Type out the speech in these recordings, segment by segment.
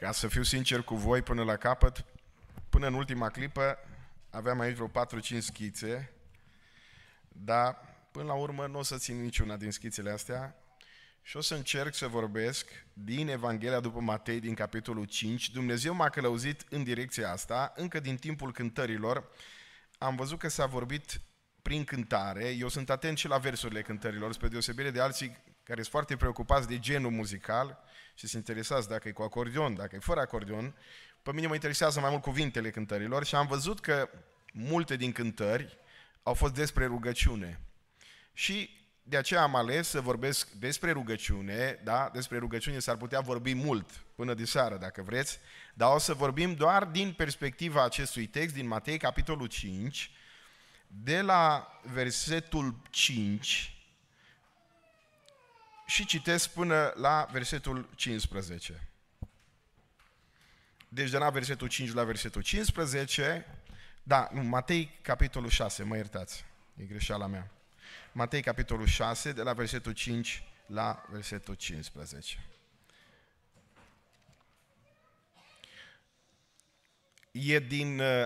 Ca să fiu sincer cu voi până la capăt, până în ultima clipă aveam aici vreo 4-5 schițe, dar până la urmă nu o să țin niciuna din schițele astea și o să încerc să vorbesc din Evanghelia după Matei, din capitolul 5. Dumnezeu m-a călăuzit în direcția asta, încă din timpul cântărilor. Am văzut că s-a vorbit prin cântare. Eu sunt atent și la versurile cântărilor, spre deosebire de alții care sunt foarte preocupați de genul muzical și sunt interesați dacă e cu acordeon, dacă e fără acordeon. Pe mine mă interesează mai mult cuvintele cântărilor și am văzut că multe din cântări au fost despre rugăciune. Și de aceea am ales să vorbesc despre rugăciune, da? Despre rugăciune s-ar putea vorbi mult până de seară, dacă vreți, dar o să vorbim doar din perspectiva acestui text din Matei, capitolul 5, de la versetul 5 și citesc până la versetul 15. Deci de la versetul 5 la versetul 15, da, nu, Matei, capitolul 6, mă iertați, e greșeala mea. Matei, capitolul 6, de la versetul 5 la versetul 15. E din uh,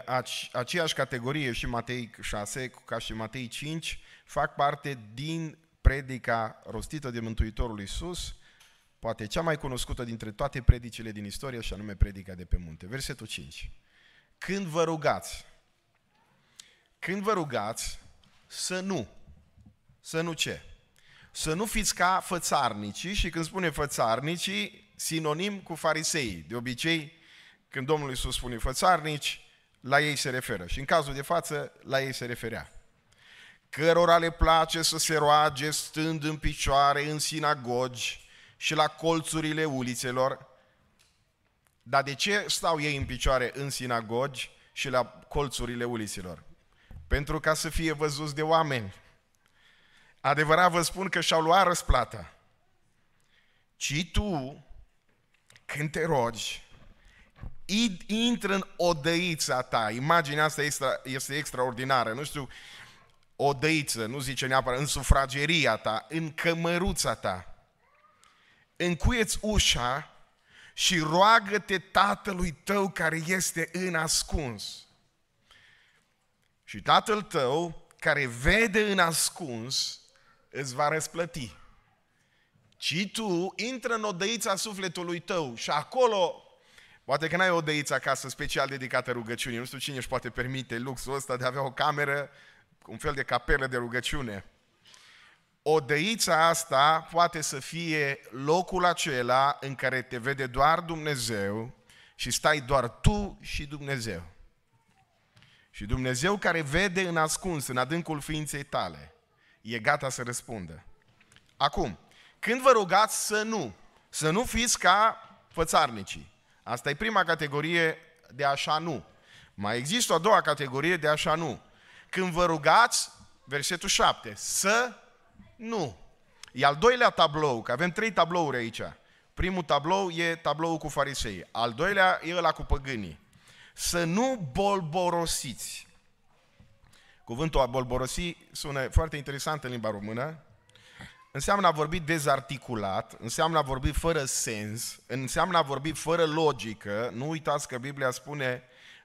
aceeași categorie și Matei 6 ca și Matei 5, fac parte din predica rostită de Mântuitorul Iisus, poate cea mai cunoscută dintre toate predicile din istorie, și anume predica de pe munte. Versetul 5. Când vă rugați, când vă rugați, să nu, să nu ce? Să nu fiți ca fățarnicii și când spune fățarnicii, sinonim cu farisei. De obicei, când Domnul Iisus spune fățarnici, la ei se referă. Și în cazul de față, la ei se referea. Cărora le place să se roage stând în picioare în sinagogi și la colțurile ulițelor. Dar de ce stau ei în picioare în sinagogi și la colțurile ulițelor? Pentru ca să fie văzuți de oameni. Adevărat vă spun că și-au luat răsplata. Ci tu, când te rogi, intră în odăița ta. Imaginea asta este, este extraordinară. Nu știu, odăiță, nu zice neapărat, în sufrageria ta, în cămăruța ta. Încuieți ușa și roagă-te tatălui tău care este în ascuns. Și tatăl tău care vede în ascuns îți va răsplăti. Ci tu intră în odăița sufletului tău și acolo Poate că n-ai o deiță acasă special dedicată rugăciunii. Nu știu cine își poate permite luxul ăsta de a avea o cameră, un fel de capelă de rugăciune. O deiță asta poate să fie locul acela în care te vede doar Dumnezeu și stai doar tu și Dumnezeu. Și Dumnezeu care vede în ascuns, în adâncul ființei tale, e gata să răspundă. Acum, când vă rugați să nu, să nu fiți ca fățarnicii. Asta e prima categorie de așa nu. Mai există o a doua categorie de așa nu. Când vă rugați, versetul 7, să nu. E al doilea tablou, că avem trei tablouri aici. Primul tablou e tabloul cu farisei. Al doilea e ăla cu păgânii. Să nu bolborosiți. Cuvântul a bolborosi sună foarte interesant în limba română, înseamnă a vorbi dezarticulat, înseamnă a vorbi fără sens, înseamnă a vorbi fără logică. Nu uitați că Biblia spune,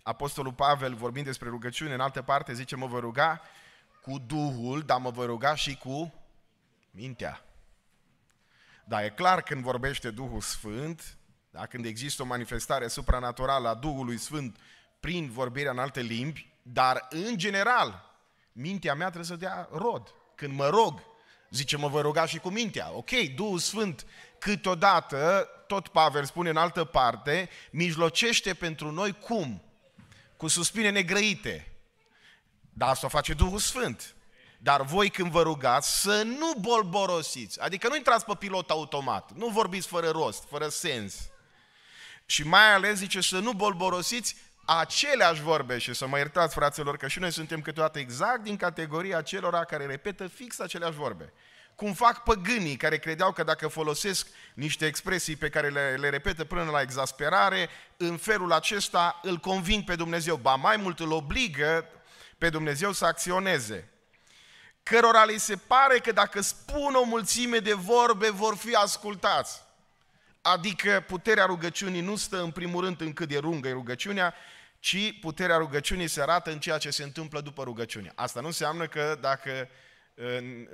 Apostolul Pavel, vorbind despre rugăciune, în altă parte zice, mă voi ruga cu Duhul, dar mă voi ruga și cu mintea. Dar e clar când vorbește Duhul Sfânt, da, când există o manifestare supranaturală a Duhului Sfânt prin vorbirea în alte limbi, dar în general, mintea mea trebuie să dea rod. Când mă rog, Zice, mă voi ruga și cu mintea. Ok, Duhul Sfânt câteodată, tot Pavel spune în altă parte, mijlocește pentru noi cum? Cu suspine negrăite. Dar asta o face Duhul Sfânt. Dar voi când vă rugați să nu bolborosiți, adică nu intrați pe pilot automat, nu vorbiți fără rost, fără sens. Și mai ales zice să nu bolborosiți aceleași vorbe și să mă iertați, fraților, că și noi suntem câteodată exact din categoria celor care repetă fix aceleași vorbe. Cum fac păgânii care credeau că dacă folosesc niște expresii pe care le, le repetă până la exasperare, în felul acesta îl conving pe Dumnezeu. Ba mai mult îl obligă pe Dumnezeu să acționeze. Cărora li se pare că dacă spun o mulțime de vorbe vor fi ascultați. Adică puterea rugăciunii nu stă în primul rând în cât de lungă e rugăciunea, ci puterea rugăciunii se arată în ceea ce se întâmplă după rugăciune. Asta nu înseamnă că dacă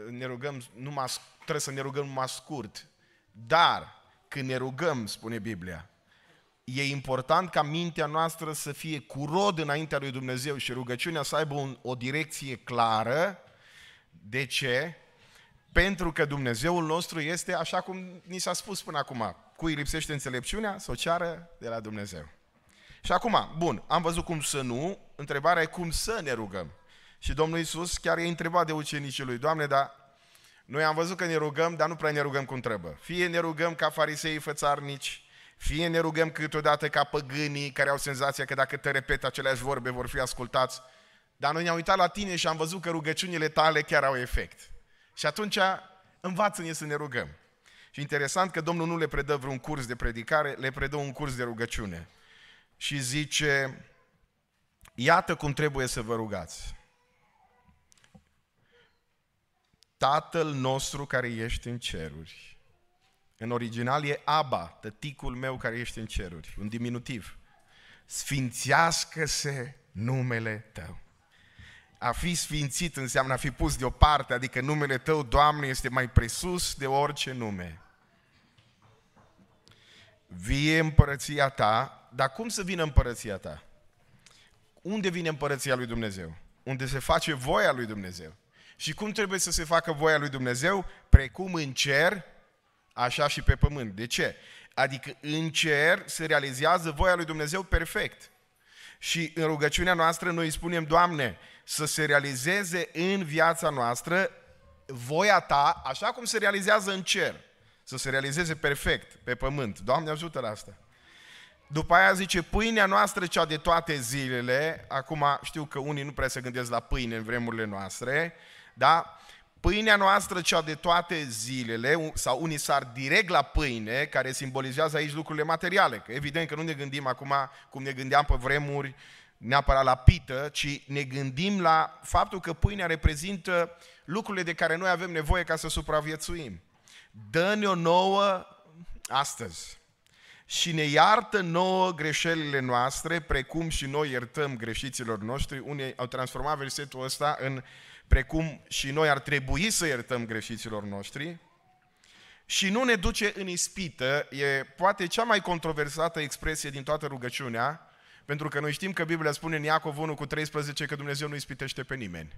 ne rugăm numai, trebuie să ne rugăm numai scurt. Dar când ne rugăm, spune Biblia, e important ca mintea noastră să fie cu rod înaintea lui Dumnezeu și rugăciunea să aibă un, o direcție clară. De ce? Pentru că Dumnezeul nostru este așa cum ni s-a spus până acum. Cui lipsește înțelepciunea, să o ceară de la Dumnezeu. Și acum, bun, am văzut cum să nu, întrebarea e cum să ne rugăm. Și Domnul Iisus chiar i-a întrebat de ucenicii lui, Doamne, dar noi am văzut că ne rugăm, dar nu prea ne rugăm cum trebuie. Fie ne rugăm ca farisei fățarnici, fie ne rugăm câteodată ca păgânii care au senzația că dacă te repet aceleași vorbe vor fi ascultați. Dar noi ne-am uitat la tine și am văzut că rugăciunile tale chiar au efect. Și atunci învață-ne să ne rugăm. Și interesant că Domnul nu le predă vreun curs de predicare, le predă un curs de rugăciune. Și zice, iată cum trebuie să vă rugați. Tatăl nostru care ești în ceruri. În original e Aba, tăticul meu care ești în ceruri, un diminutiv. Sfințească-se numele tău. A fi sfințit înseamnă a fi pus deoparte, adică numele tău, Doamne, este mai presus de orice nume. Vie împărăția ta, dar cum să vină împărăția ta? Unde vine împărăția lui Dumnezeu? Unde se face voia lui Dumnezeu. Și cum trebuie să se facă voia lui Dumnezeu? Precum în cer, așa și pe pământ. De ce? Adică în cer se realizează voia lui Dumnezeu perfect. Și în rugăciunea noastră noi îi spunem, Doamne, să se realizeze în viața noastră voia Ta, așa cum se realizează în cer. Să se realizeze perfect pe pământ. Doamne, ajută la asta. După aia zice, pâinea noastră cea de toate zilele, acum știu că unii nu prea se gândesc la pâine în vremurile noastre, da? Pâinea noastră cea de toate zilele, sau unii sar direct la pâine, care simbolizează aici lucrurile materiale, că evident că nu ne gândim acum cum ne gândeam pe vremuri, neapărat la pită, ci ne gândim la faptul că pâinea reprezintă lucrurile de care noi avem nevoie ca să supraviețuim. Dă-ne o nouă astăzi și ne iartă nouă greșelile noastre, precum și noi iertăm greșiților noștri. Unii au transformat versetul ăsta în precum și noi ar trebui să iertăm greșiților noștri. Și nu ne duce în ispită, e poate cea mai controversată expresie din toată rugăciunea, pentru că noi știm că Biblia spune în Iacov 1 cu 13 că Dumnezeu nu ispitește pe nimeni.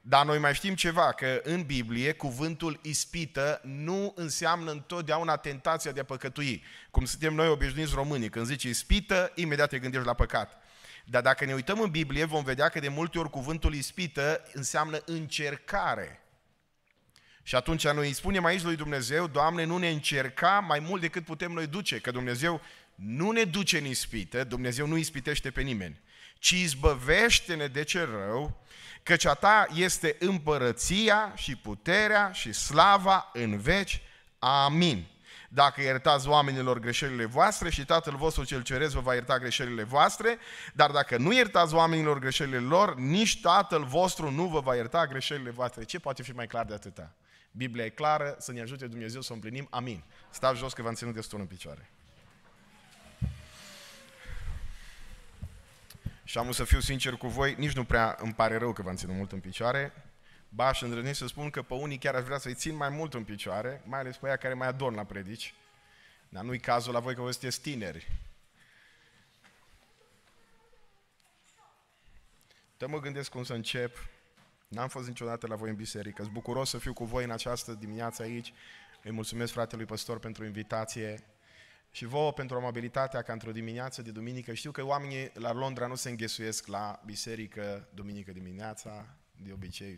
Dar noi mai știm ceva, că în Biblie cuvântul ispită nu înseamnă întotdeauna tentația de a păcătui. Cum suntem noi obișnuiți românii, când zici ispită, imediat te gândești la păcat. Dar dacă ne uităm în Biblie, vom vedea că de multe ori cuvântul ispită înseamnă încercare. Și atunci noi îi spunem aici lui Dumnezeu, Doamne, nu ne încerca mai mult decât putem noi duce, că Dumnezeu nu ne duce în ispită, Dumnezeu nu ispitește pe nimeni, ci izbăvește-ne de ce rău, căci a ta este împărăția și puterea și slava în veci. Amin. Dacă iertați oamenilor greșelile voastre și Tatăl vostru cel ceresc vă va ierta greșelile voastre, dar dacă nu iertați oamenilor greșelile lor, nici Tatăl vostru nu vă va ierta greșelile voastre. Ce poate fi mai clar de atâta? Biblia e clară, să ne ajute Dumnezeu să o împlinim. Amin. Stați jos că v-am ținut destul în picioare. Și am să fiu sincer cu voi, nici nu prea îmi pare rău că v-am ținut mult în picioare. Baș, și îndrăznesc să spun că pe unii chiar aș vrea să-i țin mai mult în picioare, mai ales pe aia care mai adorm la predici. Dar nu-i cazul la voi că vă sunteți tineri. Te mă gândesc cum să încep. N-am fost niciodată la voi în biserică. Sunt bucuros să fiu cu voi în această dimineață aici. Îi mulțumesc fratelui păstor pentru invitație și vouă pentru amabilitatea ca într-o dimineață de duminică. Știu că oamenii la Londra nu se înghesuiesc la biserică duminică dimineața, de obicei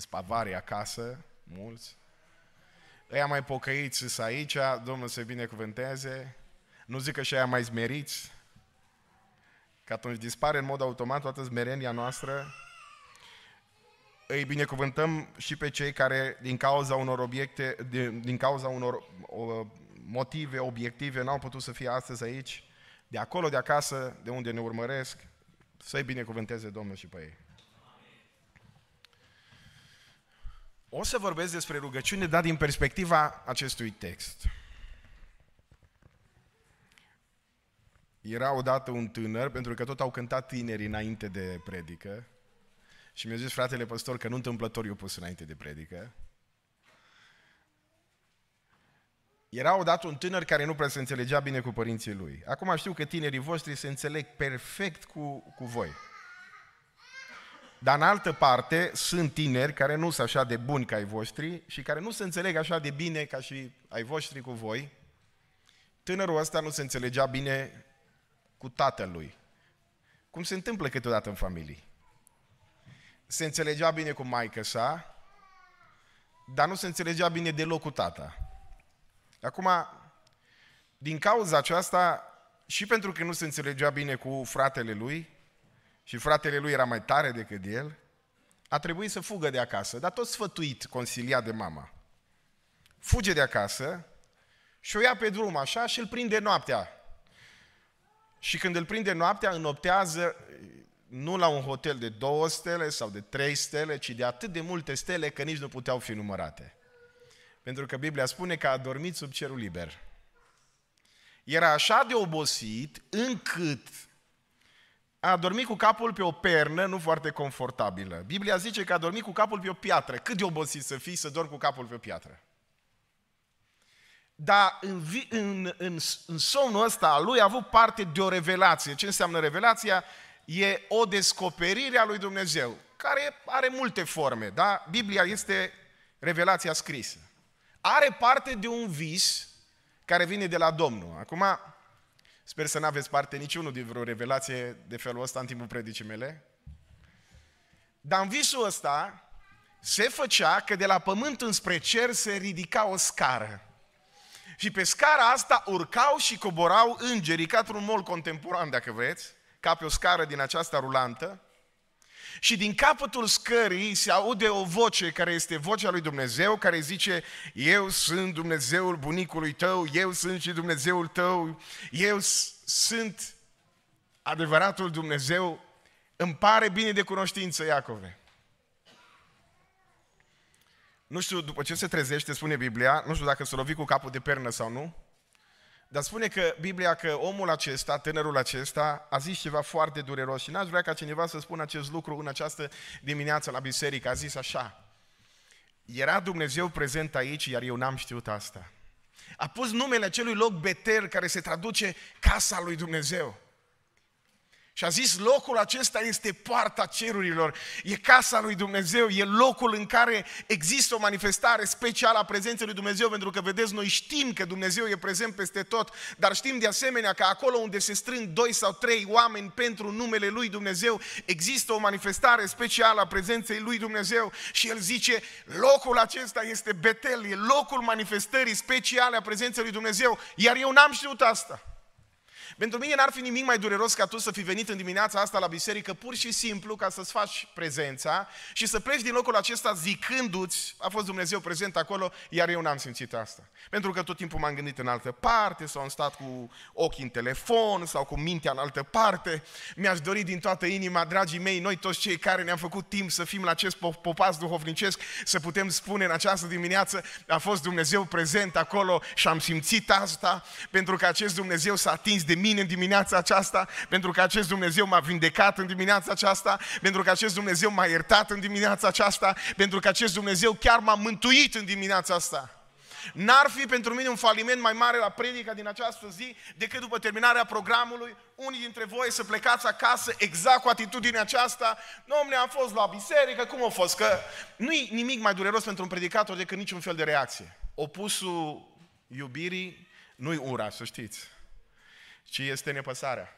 sunt pavari acasă, mulți. Ăia mai pocăiți sunt aici, Domnul să binecuvânteze. Nu zic că și aia mai zmeriți, că atunci dispare în mod automat toată zmerenia noastră. Îi binecuvântăm și pe cei care, din cauza unor obiecte, din, din cauza unor o, motive obiective, n-au putut să fie astăzi aici, de acolo, de acasă, de unde ne urmăresc, să-i binecuvânteze Domnul și pe ei. O să vorbesc despre rugăciune, dar din perspectiva acestui text. Era odată un tânăr, pentru că tot au cântat tinerii înainte de predică, și mi-a zis fratele păstor că nu întâmplător i pus înainte de predică. Era odată un tânăr care nu prea se înțelegea bine cu părinții lui. Acum știu că tinerii voștri se înțeleg perfect cu, cu voi. Dar în altă parte sunt tineri care nu sunt așa de buni ca ai voștri și care nu se înțeleg așa de bine ca și ai voștri cu voi. Tânărul ăsta nu se înțelegea bine cu tatălui. Cum se întâmplă câteodată în familie. Se înțelegea bine cu maică sa, dar nu se înțelegea bine deloc cu tata. Acum, din cauza aceasta, și pentru că nu se înțelegea bine cu fratele lui, și fratele lui era mai tare decât el, a trebuit să fugă de acasă, dar tot sfătuit, consiliat de mama. Fuge de acasă și o ia pe drum așa și îl prinde noaptea. Și când îl prinde noaptea, înoptează nu la un hotel de două stele sau de trei stele, ci de atât de multe stele că nici nu puteau fi numărate. Pentru că Biblia spune că a dormit sub cerul liber. Era așa de obosit încât a dormit cu capul pe o pernă nu foarte confortabilă. Biblia zice că a dormit cu capul pe o piatră. Cât de obosit să fii să dormi cu capul pe o piatră. Dar în, în, în, în somnul ăsta a lui a avut parte de o revelație. Ce înseamnă revelația? E o descoperire a lui Dumnezeu, care are multe forme, da? Biblia este revelația scrisă. Are parte de un vis care vine de la Domnul. Acum, Sper să nu aveți parte niciunul din vreo revelație de felul ăsta în timpul predicii mele. Dar în visul ăsta se făcea că de la pământ înspre cer se ridica o scară. Și pe scara asta urcau și coborau îngerii, ca într-un mol contemporan, dacă vreți, ca pe o scară din această rulantă. Și din capătul scării se aude o voce care este vocea lui Dumnezeu, care zice, eu sunt Dumnezeul bunicului tău, eu sunt și Dumnezeul tău, eu sunt adevăratul Dumnezeu, îmi pare bine de cunoștință, Iacove. Nu știu, după ce se trezește, spune Biblia, nu știu dacă se lovi cu capul de pernă sau nu, dar spune că Biblia că omul acesta, tânărul acesta, a zis ceva foarte dureros și n-aș vrea ca cineva să spună acest lucru în această dimineață la biserică. A zis așa, era Dumnezeu prezent aici, iar eu n-am știut asta. A pus numele acelui loc Betel, care se traduce casa lui Dumnezeu. Și a zis, locul acesta este poarta cerurilor, e casa lui Dumnezeu, e locul în care există o manifestare specială a prezenței lui Dumnezeu, pentru că, vedeți, noi știm că Dumnezeu e prezent peste tot, dar știm de asemenea că acolo unde se strâng doi sau trei oameni pentru numele lui Dumnezeu, există o manifestare specială a prezenței lui Dumnezeu și el zice, locul acesta este Betel, e locul manifestării speciale a prezenței lui Dumnezeu, iar eu n-am știut asta. Pentru mine n-ar fi nimic mai dureros ca tu să fi venit în dimineața asta la biserică pur și simplu ca să-ți faci prezența și să pleci din locul acesta zicându-ți, a fost Dumnezeu prezent acolo, iar eu n-am simțit asta. Pentru că tot timpul m-am gândit în altă parte sau am stat cu ochii în telefon sau cu mintea în altă parte. Mi-aș dori din toată inima, dragii mei, noi toți cei care ne-am făcut timp să fim la acest popas duhovnicesc, să putem spune în această dimineață, a fost Dumnezeu prezent acolo și am simțit asta, pentru că acest Dumnezeu s-a atins de mine mine în dimineața aceasta, pentru că acest Dumnezeu m-a vindecat în dimineața aceasta, pentru că acest Dumnezeu m-a iertat în dimineața aceasta, pentru că acest Dumnezeu chiar m-a mântuit în dimineața asta. N-ar fi pentru mine un faliment mai mare la predica din această zi decât după terminarea programului, unii dintre voi să plecați acasă exact cu atitudinea aceasta, domne, am fost la biserică, cum a fost? Că nu-i nimic mai dureros pentru un predicator decât niciun fel de reacție. Opusul iubirii nu-i ura, să știți ci este nepăsarea.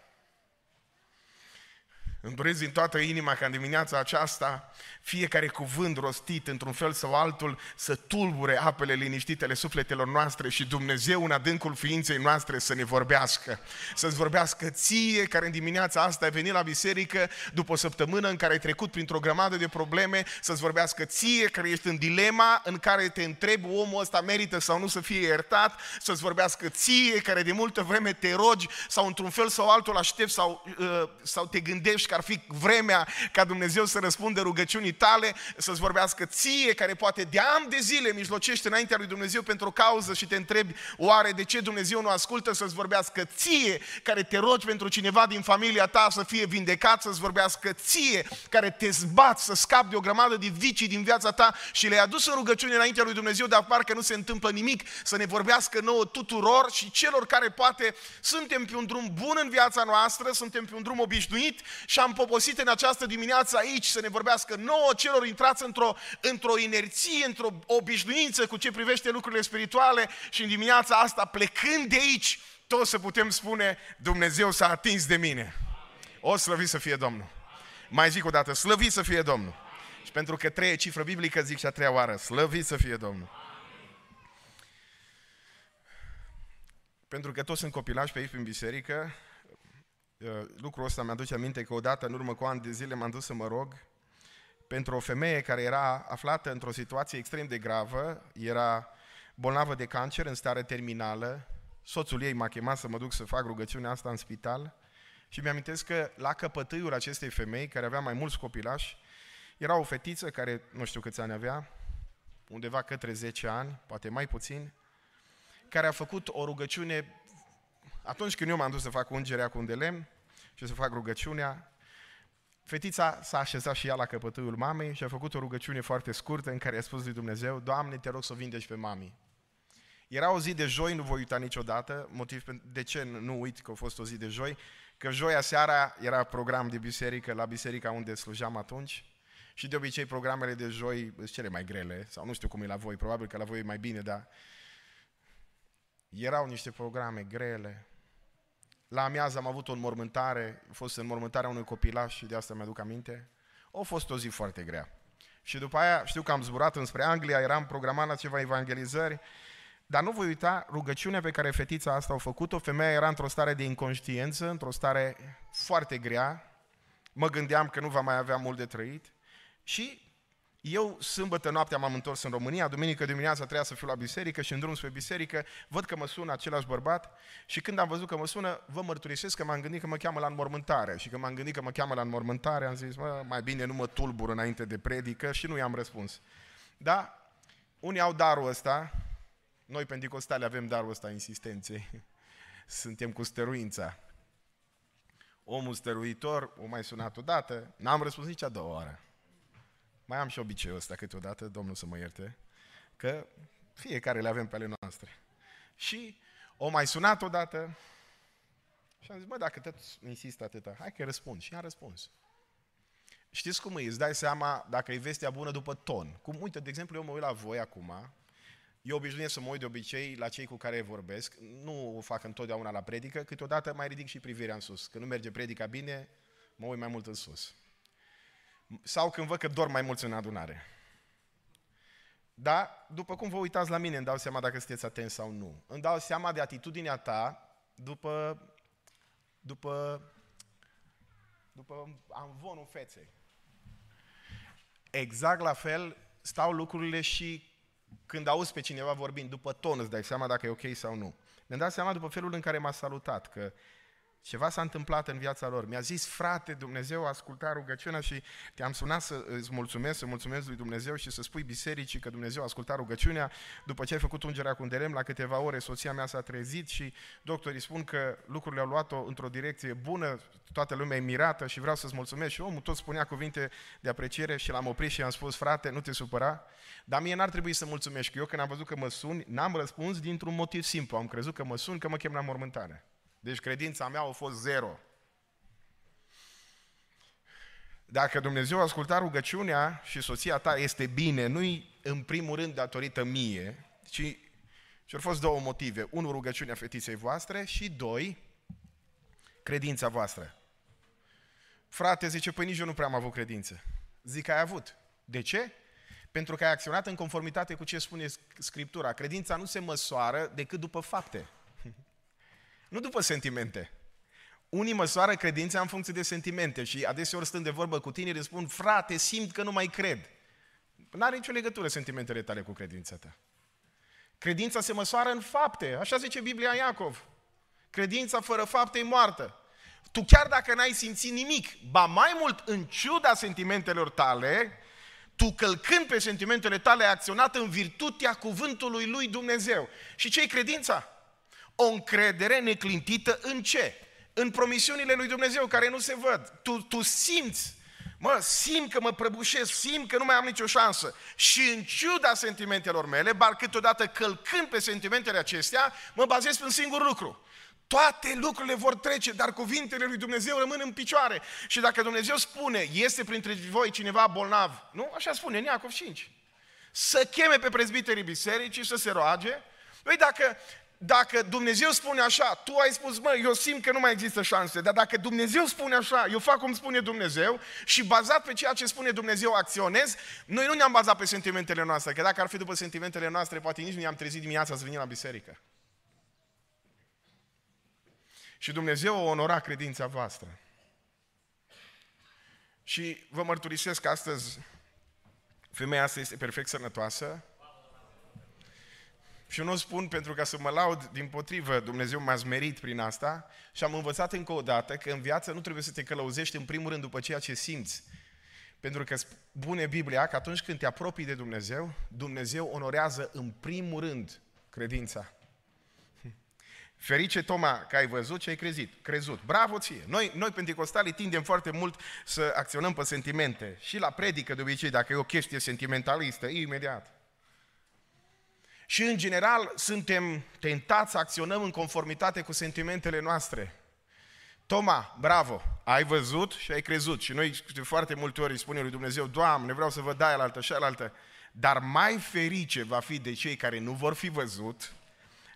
Îmi doresc din toată inima ca în dimineața aceasta fiecare cuvânt rostit într-un fel sau altul să tulbure apele liniștitele sufletelor noastre și Dumnezeu în adâncul ființei noastre să ne vorbească. Să-ți vorbească ție care în dimineața asta ai venit la biserică după o săptămână în care ai trecut printr-o grămadă de probleme, să-ți vorbească ție care ești în dilema în care te întrebi omul ăsta merită sau nu să fie iertat, să-ți vorbească ție care de multă vreme te rogi sau într-un fel sau altul aștepți sau, uh, sau te gândești că ar fi vremea ca Dumnezeu să răspundă rugăciunii tale, să-ți vorbească ție, care poate de ani de zile mijlocește înaintea lui Dumnezeu pentru o cauză și te întrebi, oare de ce Dumnezeu nu ascultă să-ți vorbească ție, care te rogi pentru cineva din familia ta să fie vindecat, să-ți vorbească ție, care te zbați să scapi de o grămadă de vicii din viața ta și le-ai adus în rugăciune înaintea lui Dumnezeu, dar parcă nu se întâmplă nimic, să ne vorbească nouă tuturor și celor care poate suntem pe un drum bun în viața noastră, suntem pe un drum obișnuit și am poposit în această dimineață aici să ne vorbească nouă celor intrați într-o, într-o inerție, într-o obișnuință cu ce privește lucrurile spirituale și în dimineața asta plecând de aici, toți să putem spune, Dumnezeu s-a atins de mine. O slăvit să fie Domnul. Mai zic o dată, slăvit să fie Domnul. Și pentru că trei cifră biblică, zic și a treia oară, slăvit să fie Domnul. Pentru că toți sunt copilași pe aici prin biserică, uh, lucrul ăsta mi-aduce aminte că odată, în urmă cu ani de zile, m-am dus să mă rog pentru o femeie care era aflată într-o situație extrem de gravă, era bolnavă de cancer în stare terminală, soțul ei m-a chemat să mă duc să fac rugăciunea asta în spital și mi-amintesc că la căpătâiul acestei femei, care avea mai mulți copilași, era o fetiță care, nu știu câți ani avea, undeva către 10 ani, poate mai puțin, care a făcut o rugăciune atunci când eu m-am dus să fac ungerea cu un de lemn și să fac rugăciunea, fetița s-a așezat și ea la căpătâiul mamei și a făcut o rugăciune foarte scurtă în care a spus lui Dumnezeu, Doamne, te rog să o vindeci pe mami. Era o zi de joi, nu voi uita niciodată, motiv de ce nu uit că a fost o zi de joi, că joia seara era program de biserică la biserica unde slujeam atunci și de obicei programele de joi sunt cele mai grele, sau nu știu cum e la voi, probabil că la voi e mai bine, dar erau niște programe grele. La amiază am avut o înmormântare, a fost înmormântarea unui copilaș și de asta mi-aduc aminte. A fost o zi foarte grea. Și după aia știu că am zburat înspre Anglia, eram programat la ceva evangelizări, dar nu voi uita rugăciunea pe care fetița asta a făcut-o. Femeia era într-o stare de inconștiență, într-o stare foarte grea. Mă gândeam că nu va mai avea mult de trăit. Și eu, sâmbătă noaptea m-am întors în România, duminică dimineața trebuia să fiu la biserică și în drum spre biserică văd că mă sună același bărbat și când am văzut că mă sună, vă mărturisesc că m-am gândit că mă cheamă la înmormântare și când m-am gândit că mă cheamă la înmormântare am zis, mă, mai bine nu mă tulbur înainte de predică și nu i-am răspuns. Da? Unii au darul ăsta, noi pentecostali avem darul ăsta insistenței, suntem cu stăruința. Omul stăruitor o mai sunat odată, n-am răspuns nici a doua oară. Mai am și obiceiul ăsta câteodată, Domnul să mă ierte, că fiecare le avem pe ale noastre. Și o mai sunat odată și am zis, bă, dacă tot insistă atâta, hai că răspund. Și i-am răspuns. Știți cum e? Îți dai seama dacă e vestea bună după ton. Cum, uite, de exemplu, eu mă uit la voi acum, eu obișnuiesc să mă uit de obicei la cei cu care vorbesc, nu o fac întotdeauna la predică, câteodată mai ridic și privirea în sus. Când nu merge predica bine, mă uit mai mult în sus. Sau când văd că dorm mai mulți în adunare. Da, după cum vă uitați la mine, îmi dau seama dacă sunteți atenți sau nu. Îmi dau seama de atitudinea ta după, după, după amvonul feței. Exact la fel stau lucrurile și când auzi pe cineva vorbind, după ton îți dai seama dacă e ok sau nu. Mi-am dat seama după felul în care m-a salutat, că ceva s-a întâmplat în viața lor. Mi-a zis, frate, Dumnezeu a ascultat rugăciunea și te-am sunat să îți mulțumesc, să mulțumesc lui Dumnezeu și să spui bisericii că Dumnezeu a ascultat rugăciunea. După ce ai făcut ungerea cu îndelem, la câteva ore soția mea s-a trezit și doctorii spun că lucrurile au luat-o într-o direcție bună, toată lumea e mirată și vreau să-ți mulțumesc. Și omul tot spunea cuvinte de apreciere și l-am oprit și i-am spus, frate, nu te supăra, dar mie n-ar trebui să mulțumesc. Eu când am văzut că mă suni, n-am răspuns dintr-un motiv simplu. Am crezut că mă sun, că mă chem la mormântare. Deci credința mea a fost zero. Dacă Dumnezeu a ascultat rugăciunea și soția ta este bine, nu-i în primul rând datorită mie, ci și au fost două motive. Unul, rugăciunea fetiței voastre și doi, credința voastră. Frate, zice, păi nici eu nu prea am avut credință. Zic că ai avut. De ce? Pentru că ai acționat în conformitate cu ce spune Scriptura. Credința nu se măsoară decât după fapte. Nu după sentimente. Unii măsoară credința în funcție de sentimente și adeseori stând de vorbă cu tine, îți spun, frate, simt că nu mai cred. Nu are nicio legătură sentimentele tale cu credința ta. Credința se măsoară în fapte, așa zice Biblia Iacov. Credința fără fapte e moartă. Tu chiar dacă n-ai simțit nimic, ba mai mult, în ciuda sentimentelor tale, tu călcând pe sentimentele tale ai acționat în virtutea cuvântului lui Dumnezeu. Și ce-i credința? O încredere neclintită în ce? În promisiunile lui Dumnezeu care nu se văd. Tu, tu simți Mă, simt că mă prăbușesc, simt că nu mai am nicio șansă. Și în ciuda sentimentelor mele, bar câteodată călcând pe sentimentele acestea, mă bazez pe un singur lucru. Toate lucrurile vor trece, dar cuvintele lui Dumnezeu rămân în picioare. Și dacă Dumnezeu spune, este printre voi cineva bolnav, nu? Așa spune în Iacov 5. Să cheme pe prezbiterii bisericii să se roage. Păi dacă dacă Dumnezeu spune așa, tu ai spus, mă, eu simt că nu mai există șanse, dar dacă Dumnezeu spune așa, eu fac cum spune Dumnezeu și bazat pe ceea ce spune Dumnezeu acționez, noi nu ne-am bazat pe sentimentele noastre, că dacă ar fi după sentimentele noastre, poate nici nu ne-am trezit dimineața să venim la biserică. Și Dumnezeu o onora credința voastră. Și vă mărturisesc că astăzi femeia asta este perfect sănătoasă, și eu nu o spun pentru ca să mă laud, din potrivă, Dumnezeu m-a zmerit prin asta și am învățat încă o dată că în viață nu trebuie să te călăuzești în primul rând după ceea ce simți. Pentru că spune Biblia că atunci când te apropii de Dumnezeu, Dumnezeu onorează în primul rând credința. Ferice Toma că ai văzut ce ai crezut. crezut. Bravo ție! Noi, noi pentecostalii tindem foarte mult să acționăm pe sentimente. Și la predică de obicei, dacă e o chestie sentimentalistă, imediat. Și în general suntem tentați să acționăm în conformitate cu sentimentele noastre. Toma, bravo, ai văzut și ai crezut. Și noi de foarte multe ori îi spunem lui Dumnezeu, Doamne, vreau să văd de aia altă și altă. Dar mai ferice va fi de cei care nu vor fi văzut,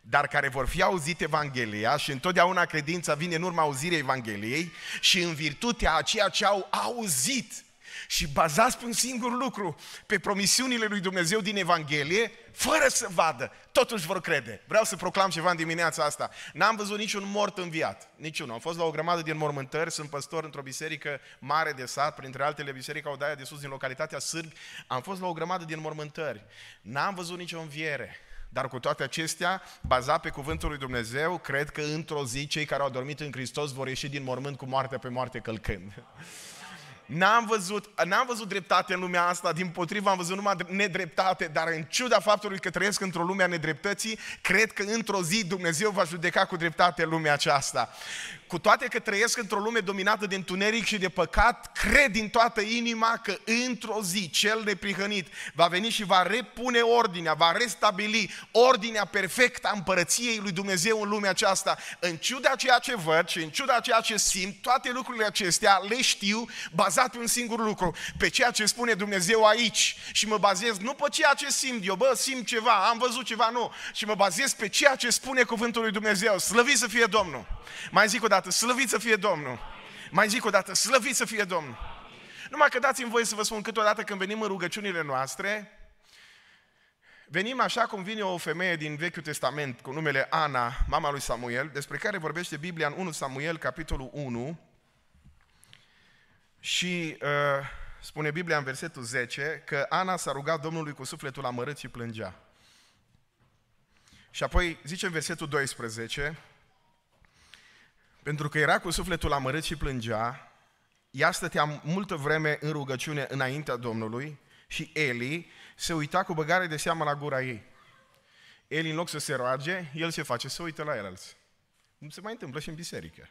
dar care vor fi auzit Evanghelia și întotdeauna credința vine în urma auzirii Evangheliei și în virtutea a ceea ce au auzit și bazați pe un singur lucru, pe promisiunile lui Dumnezeu din Evanghelie, fără să vadă, totuși vor crede. Vreau să proclam ceva în dimineața asta. N-am văzut niciun mort înviat, niciunul. Am fost la o grămadă din mormântări, sunt păstor într-o biserică mare de sat, printre altele biserica Odaia de sus din localitatea Sârbi. Am fost la o grămadă din mormântări. N-am văzut nicio înviere. Dar cu toate acestea, bazat pe cuvântul lui Dumnezeu, cred că într-o zi cei care au dormit în Hristos vor ieși din mormânt cu moarte pe moarte călcând. N-am văzut, n-am văzut dreptate în lumea asta, din potrivă am văzut numai nedreptate, dar în ciuda faptului că trăiesc într-o lume a nedreptății, cred că într-o zi Dumnezeu va judeca cu dreptate lumea aceasta. Cu toate că trăiesc într-o lume dominată de întuneric și de păcat, cred din toată inima că într-o zi cel neprihănit va veni și va repune ordinea, va restabili ordinea perfectă a împărăției lui Dumnezeu în lumea aceasta. În ciuda ceea ce văd și în ciuda ceea ce simt, toate lucrurile acestea le știu bazat pe un singur lucru, pe ceea ce spune Dumnezeu aici. Și mă bazez nu pe ceea ce simt eu, bă, simt ceva, am văzut ceva, nu. Și mă bazez pe ceea ce spune cuvântul lui Dumnezeu. Slăvit să fie Domnul! Mai zic o dată, slăvit să fie Domnul! Mai zic o dată, slăvit să fie Domnul! Numai că dați-mi voie să vă spun câteodată când venim în rugăciunile noastre, venim așa cum vine o femeie din Vechiul Testament cu numele Ana, mama lui Samuel, despre care vorbește Biblia în 1 Samuel, capitolul 1, și uh, spune Biblia în versetul 10 că Ana s-a rugat Domnului cu sufletul amărât și plângea. Și apoi zice în versetul 12, pentru că era cu sufletul amărât și plângea, ea stătea multă vreme în rugăciune înaintea Domnului și Eli se uita cu băgare de seamă la gura ei. Eli, în loc să se roage, el se face, să uită la el. Nu se mai întâmplă și în biserică.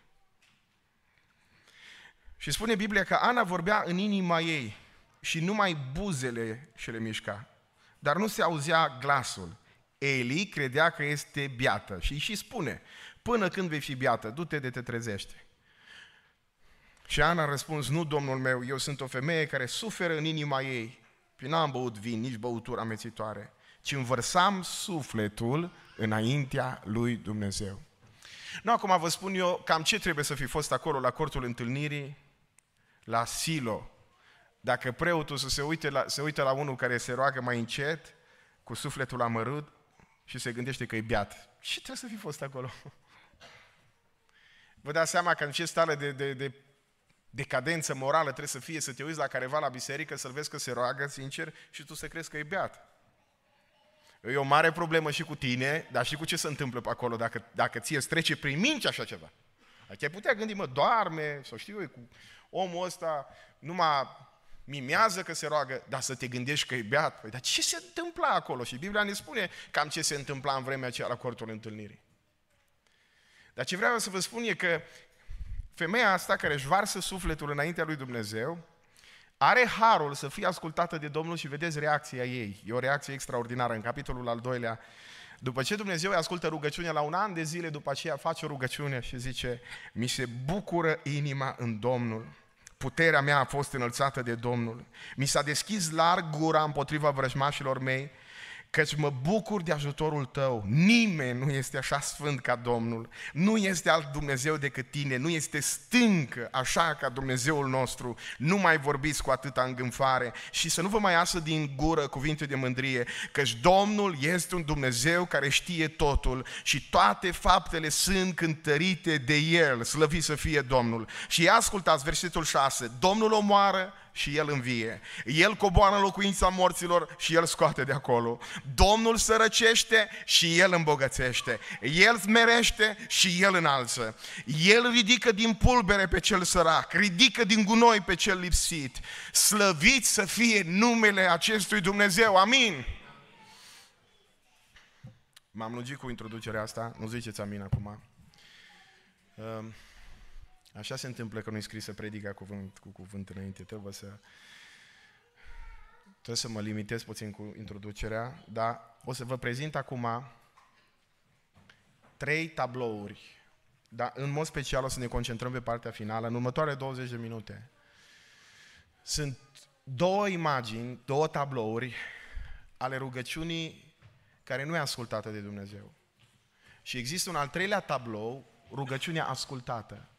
Și spune Biblia că Ana vorbea în inima ei și numai buzele și le mișca, dar nu se auzea glasul. Eli credea că este biată și și spune, până când vei fi biată, du-te de te trezește. Și Ana a răspuns, nu, domnul meu, eu sunt o femeie care suferă în inima ei și n-am băut vin, nici băutură amețitoare, ci învărsam sufletul înaintea lui Dumnezeu. Nu, acum vă spun eu cam ce trebuie să fi fost acolo la cortul întâlnirii, la silo. Dacă preotul să se uite la, se uită la unul care se roagă mai încet, cu sufletul amărât și se gândește că e beat. Ce trebuie să fi fost acolo? Vă dați seama că în ce stare de, de, de decadență morală trebuie să fie să te uiți la careva la biserică, să-l vezi că se roagă sincer și tu să crezi că e beat. E o mare problemă și cu tine, dar și cu ce se întâmplă pe acolo dacă, dacă ție îți trece prin minți așa ceva. Adică ai putea gândi, mă, doarme, sau știu eu, cu omul ăsta numai mimează că se roagă, dar să te gândești că e beat. Păi, dar ce se întâmpla acolo? Și Biblia ne spune cam ce se întâmpla în vremea aceea la cortul întâlnirii. Dar ce vreau să vă spun e că femeia asta care își varsă sufletul înaintea lui Dumnezeu, are harul să fie ascultată de Domnul și vedeți reacția ei. E o reacție extraordinară în capitolul al doilea. După ce Dumnezeu îi ascultă rugăciunea la un an de zile, după aceea face o rugăciune și zice, mi se bucură inima în Domnul. Puterea mea a fost înălțată de Domnul. Mi s-a deschis larg gura împotriva vrăjmașilor mei căci mă bucur de ajutorul tău. Nimeni nu este așa sfânt ca Domnul, nu este alt Dumnezeu decât tine, nu este stâncă așa ca Dumnezeul nostru. Nu mai vorbiți cu atâta îngânfare și să nu vă mai iasă din gură cuvinte de mândrie, căci Domnul este un Dumnezeu care știe totul și toate faptele sunt cântărite de El, slăvit să fie Domnul. Și ascultați versetul 6, Domnul omoară, și El învie. El coboară în locuința morților și El scoate de acolo. Domnul sărăcește și El îmbogățește. El smerește și El înalță. El ridică din pulbere pe cel sărac, ridică din gunoi pe cel lipsit. Slăvit să fie numele acestui Dumnezeu. Amin. M-am lungit cu introducerea asta, nu ziceți amin acum. Um, Așa se întâmplă că nu-i scrisă predica cuvânt, cu cuvânt înainte. Trebuie să, trebuie să mă limitez puțin cu introducerea, dar o să vă prezint acum trei tablouri, dar în mod special o să ne concentrăm pe partea finală, în următoarele 20 de minute. Sunt două imagini, două tablouri ale rugăciunii care nu e ascultată de Dumnezeu. Și există un al treilea tablou, rugăciunea ascultată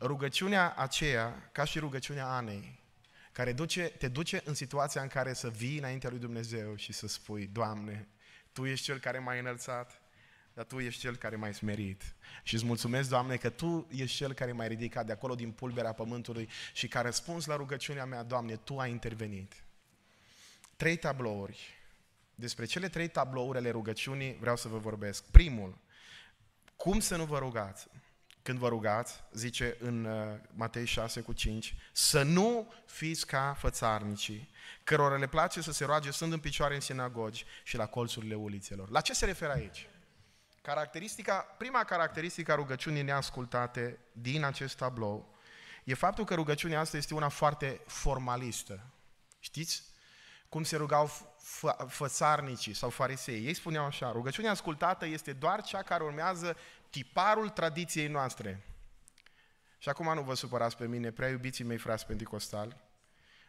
rugăciunea aceea, ca și rugăciunea Anei, care duce, te duce în situația în care să vii înaintea lui Dumnezeu și să spui, Doamne, Tu ești Cel care m-ai înălțat, dar Tu ești Cel care m-ai smerit. Și îți mulțumesc, Doamne, că Tu ești Cel care m-ai ridicat de acolo din pulberea pământului și ca răspuns la rugăciunea mea, Doamne, Tu ai intervenit. Trei tablouri. Despre cele trei tablouri ale rugăciunii vreau să vă vorbesc. Primul, cum să nu vă rugați? Când vă rugați, zice în uh, Matei 6 cu 5, să nu fiți ca fățarnicii, cărora le place să se roage stând în picioare în sinagogi și la colțurile ulițelor. La ce se referă aici? Caracteristica, prima caracteristică a rugăciunii neascultate din acest tablou e faptul că rugăciunea asta este una foarte formalistă. Știți? Cum se rugau fățarnicii sau farisei. Ei spuneau așa, rugăciunea ascultată este doar cea care urmează tiparul tradiției noastre. Și acum nu vă supărați pe mine, prea iubiții mei frați pentecostali.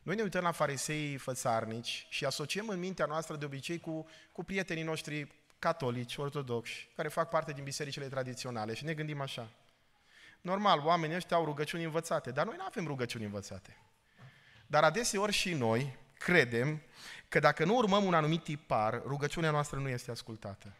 Noi ne uităm la farisei fățarnici și asociem în mintea noastră de obicei cu, cu prietenii noștri catolici, ortodoxi, care fac parte din bisericile tradiționale și ne gândim așa. Normal, oamenii ăștia au rugăciuni învățate, dar noi nu avem rugăciuni învățate. Dar adeseori și noi credem că dacă nu urmăm un anumit tipar, rugăciunea noastră nu este ascultată.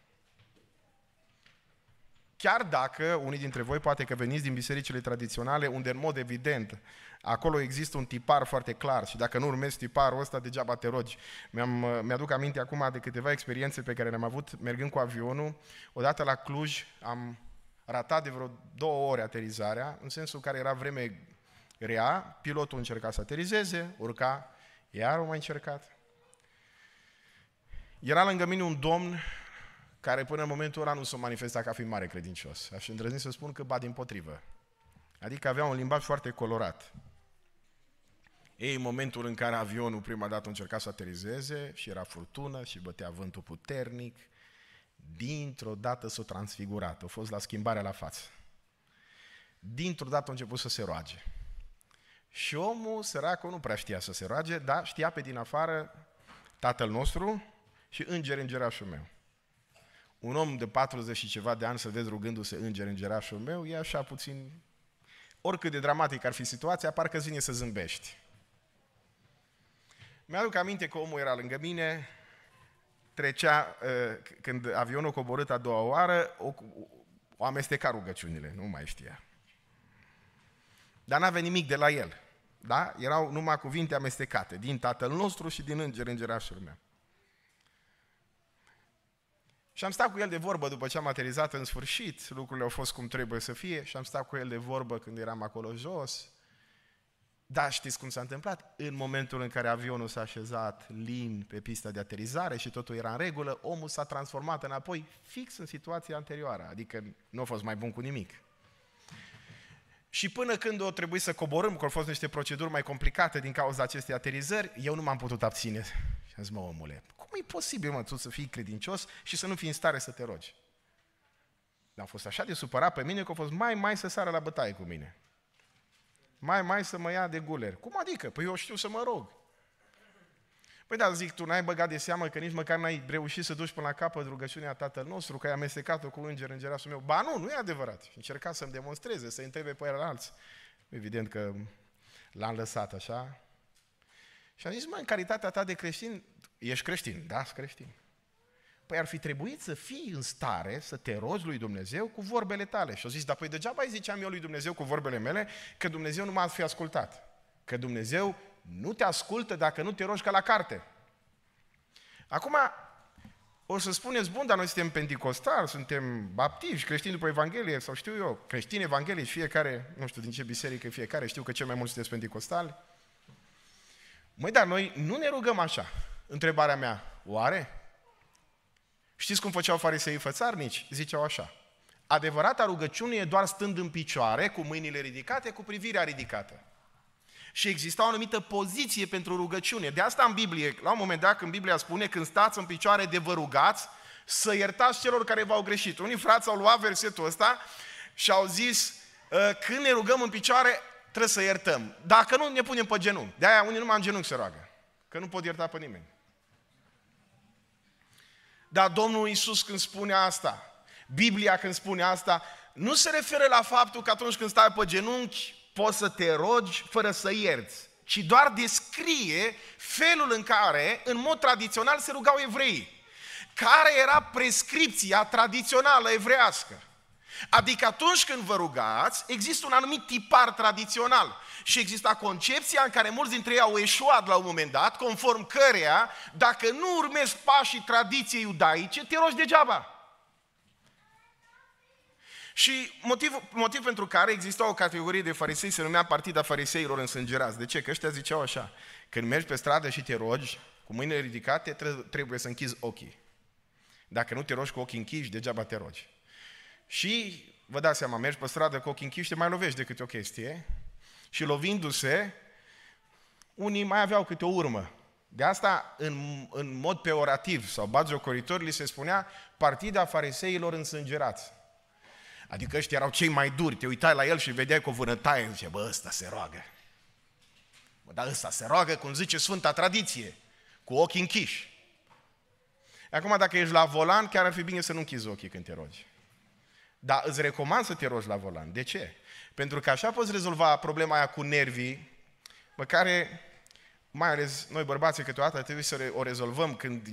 Chiar dacă unii dintre voi poate că veniți din bisericile tradiționale, unde în mod evident acolo există un tipar foarte clar și dacă nu urmezi tiparul ăsta, degeaba te rogi. Mi-am, mi-aduc aminte acum de câteva experiențe pe care le-am avut mergând cu avionul. Odată la Cluj am ratat de vreo două ore aterizarea, în sensul care era vreme rea, pilotul încerca să aterizeze, urca, iar o mai încercat. Era lângă mine un domn care până în momentul ăla nu s-a manifestat ca fiind mare credincios. Aș îndrăzni să spun că ba din potrivă. Adică avea un limbaj foarte colorat. Ei, în momentul în care avionul prima dată încerca să aterizeze și era furtună și bătea vântul puternic, dintr-o dată s-a transfigurat, a fost la schimbarea la față. Dintr-o dată a început să se roage. Și omul, săracul, nu prea știa să se roage, dar știa pe din afară tatăl nostru și înger îngerașul meu un om de 40 și ceva de ani să vezi rugându-se înger îngerașul meu, e așa puțin, oricât de dramatic ar fi situația, parcă zine să zâmbești. Mi-aduc aminte că omul era lângă mine, trecea, ă, când avionul a coborât a doua oară, o, o amesteca rugăciunile, nu mai știa. Dar n-avea nimic de la el. Da? Erau numai cuvinte amestecate, din tatăl nostru și din înger îngerașul meu. Și am stat cu el de vorbă după ce am aterizat în sfârșit, lucrurile au fost cum trebuie să fie și am stat cu el de vorbă când eram acolo jos. Da, știți cum s-a întâmplat? În momentul în care avionul s-a așezat lin pe pista de aterizare și totul era în regulă, omul s-a transformat înapoi fix în situația anterioară, adică nu a fost mai bun cu nimic. Și până când o trebuie să coborâm, că au fost niște proceduri mai complicate din cauza acestei aterizări, eu nu m-am putut abține. Și am zis, mă, omule, cum e posibil, mă, tu să fii credincios și să nu fii în stare să te rogi? Dar a fost așa de supărat pe mine că a fost mai, mai să sară la bătaie cu mine. Mai, mai să mă ia de guler. Cum adică? Păi eu știu să mă rog. Păi da, zic, tu n-ai băgat de seamă că nici măcar n-ai reușit să duci până la capăt rugăciunea Tatăl nostru, că ai amestecat-o cu înger în gerasul meu. Ba nu, nu e adevărat. Și încerca să-mi demonstreze, să-i întrebe pe alți. Evident că l-am lăsat așa. Și am zis, mă, în calitatea ta de creștin, ești creștin, da, creștin. Păi ar fi trebuit să fii în stare să te rogi lui Dumnezeu cu vorbele tale. Și au zis, dar păi degeaba îi ziceam eu lui Dumnezeu cu vorbele mele că Dumnezeu nu m-a fi ascultat. Că Dumnezeu nu te ascultă dacă nu te rogi ca la carte. Acum, o să spuneți, bun, dar noi suntem penticostali, suntem baptiști, creștini după Evanghelie, sau știu eu, creștini evanghelici, fiecare, nu știu din ce biserică fiecare, știu că cel mai mulți sunteți penticostali. Măi, dar noi nu ne rugăm așa. Întrebarea mea, oare? Știți cum făceau fariseii fățarnici? Ziceau așa. Adevărata rugăciune e doar stând în picioare, cu mâinile ridicate, cu privirea ridicată. Și exista o anumită poziție pentru rugăciune. De asta în Biblie, la un moment dat când Biblia spune, când stați în picioare de vă rugați, să iertați celor care v-au greșit. Unii frați au luat versetul ăsta și au zis, ă, când ne rugăm în picioare, trebuie să iertăm. Dacă nu, ne punem pe genunchi. De-aia unii numai în genunchi se roagă. Că nu pot ierta pe nimeni. Dar Domnul Iisus când spune asta, Biblia când spune asta, nu se referă la faptul că atunci când stai pe genunchi, poți să te rogi fără să ierți, ci doar descrie felul în care, în mod tradițional, se rugau evreii. Care era prescripția tradițională evrească? Adică atunci când vă rugați, există un anumit tipar tradițional. Și exista concepția în care mulți dintre ei au eșuat la un moment dat, conform căreia, dacă nu urmezi pașii tradiției iudaice, te rogi degeaba. Și motiv, motiv pentru care exista o categorie de farisei, se numea Partida Fariseilor însângerați. De ce? Că ăștia ziceau așa, când mergi pe stradă și te rogi, cu mâinile ridicate, trebuie să închizi ochii. Dacă nu te rogi cu ochii închiși, degeaba te rogi. Și vă dați seama, mergi pe stradă cu ochii închiși, te mai lovești de câte o chestie și lovindu-se, unii mai aveau câte o urmă. De asta, în, în mod peorativ sau batjocoritor, li se spunea partida fariseilor însângerați. Adică ăștia erau cei mai duri, te uitai la el și vedeai cu o vânătaie, zice, bă, ăsta se roagă. Bă, dar ăsta se roagă, cum zice Sfânta Tradiție, cu ochii închiși. Acum, dacă ești la volan, chiar ar fi bine să nu închizi ochii când te rogi. Dar îți recomand să te rogi la volan. De ce? Pentru că așa poți rezolva problema aia cu nervii, pe care, mai ales noi bărbații câteodată trebuie să o rezolvăm când,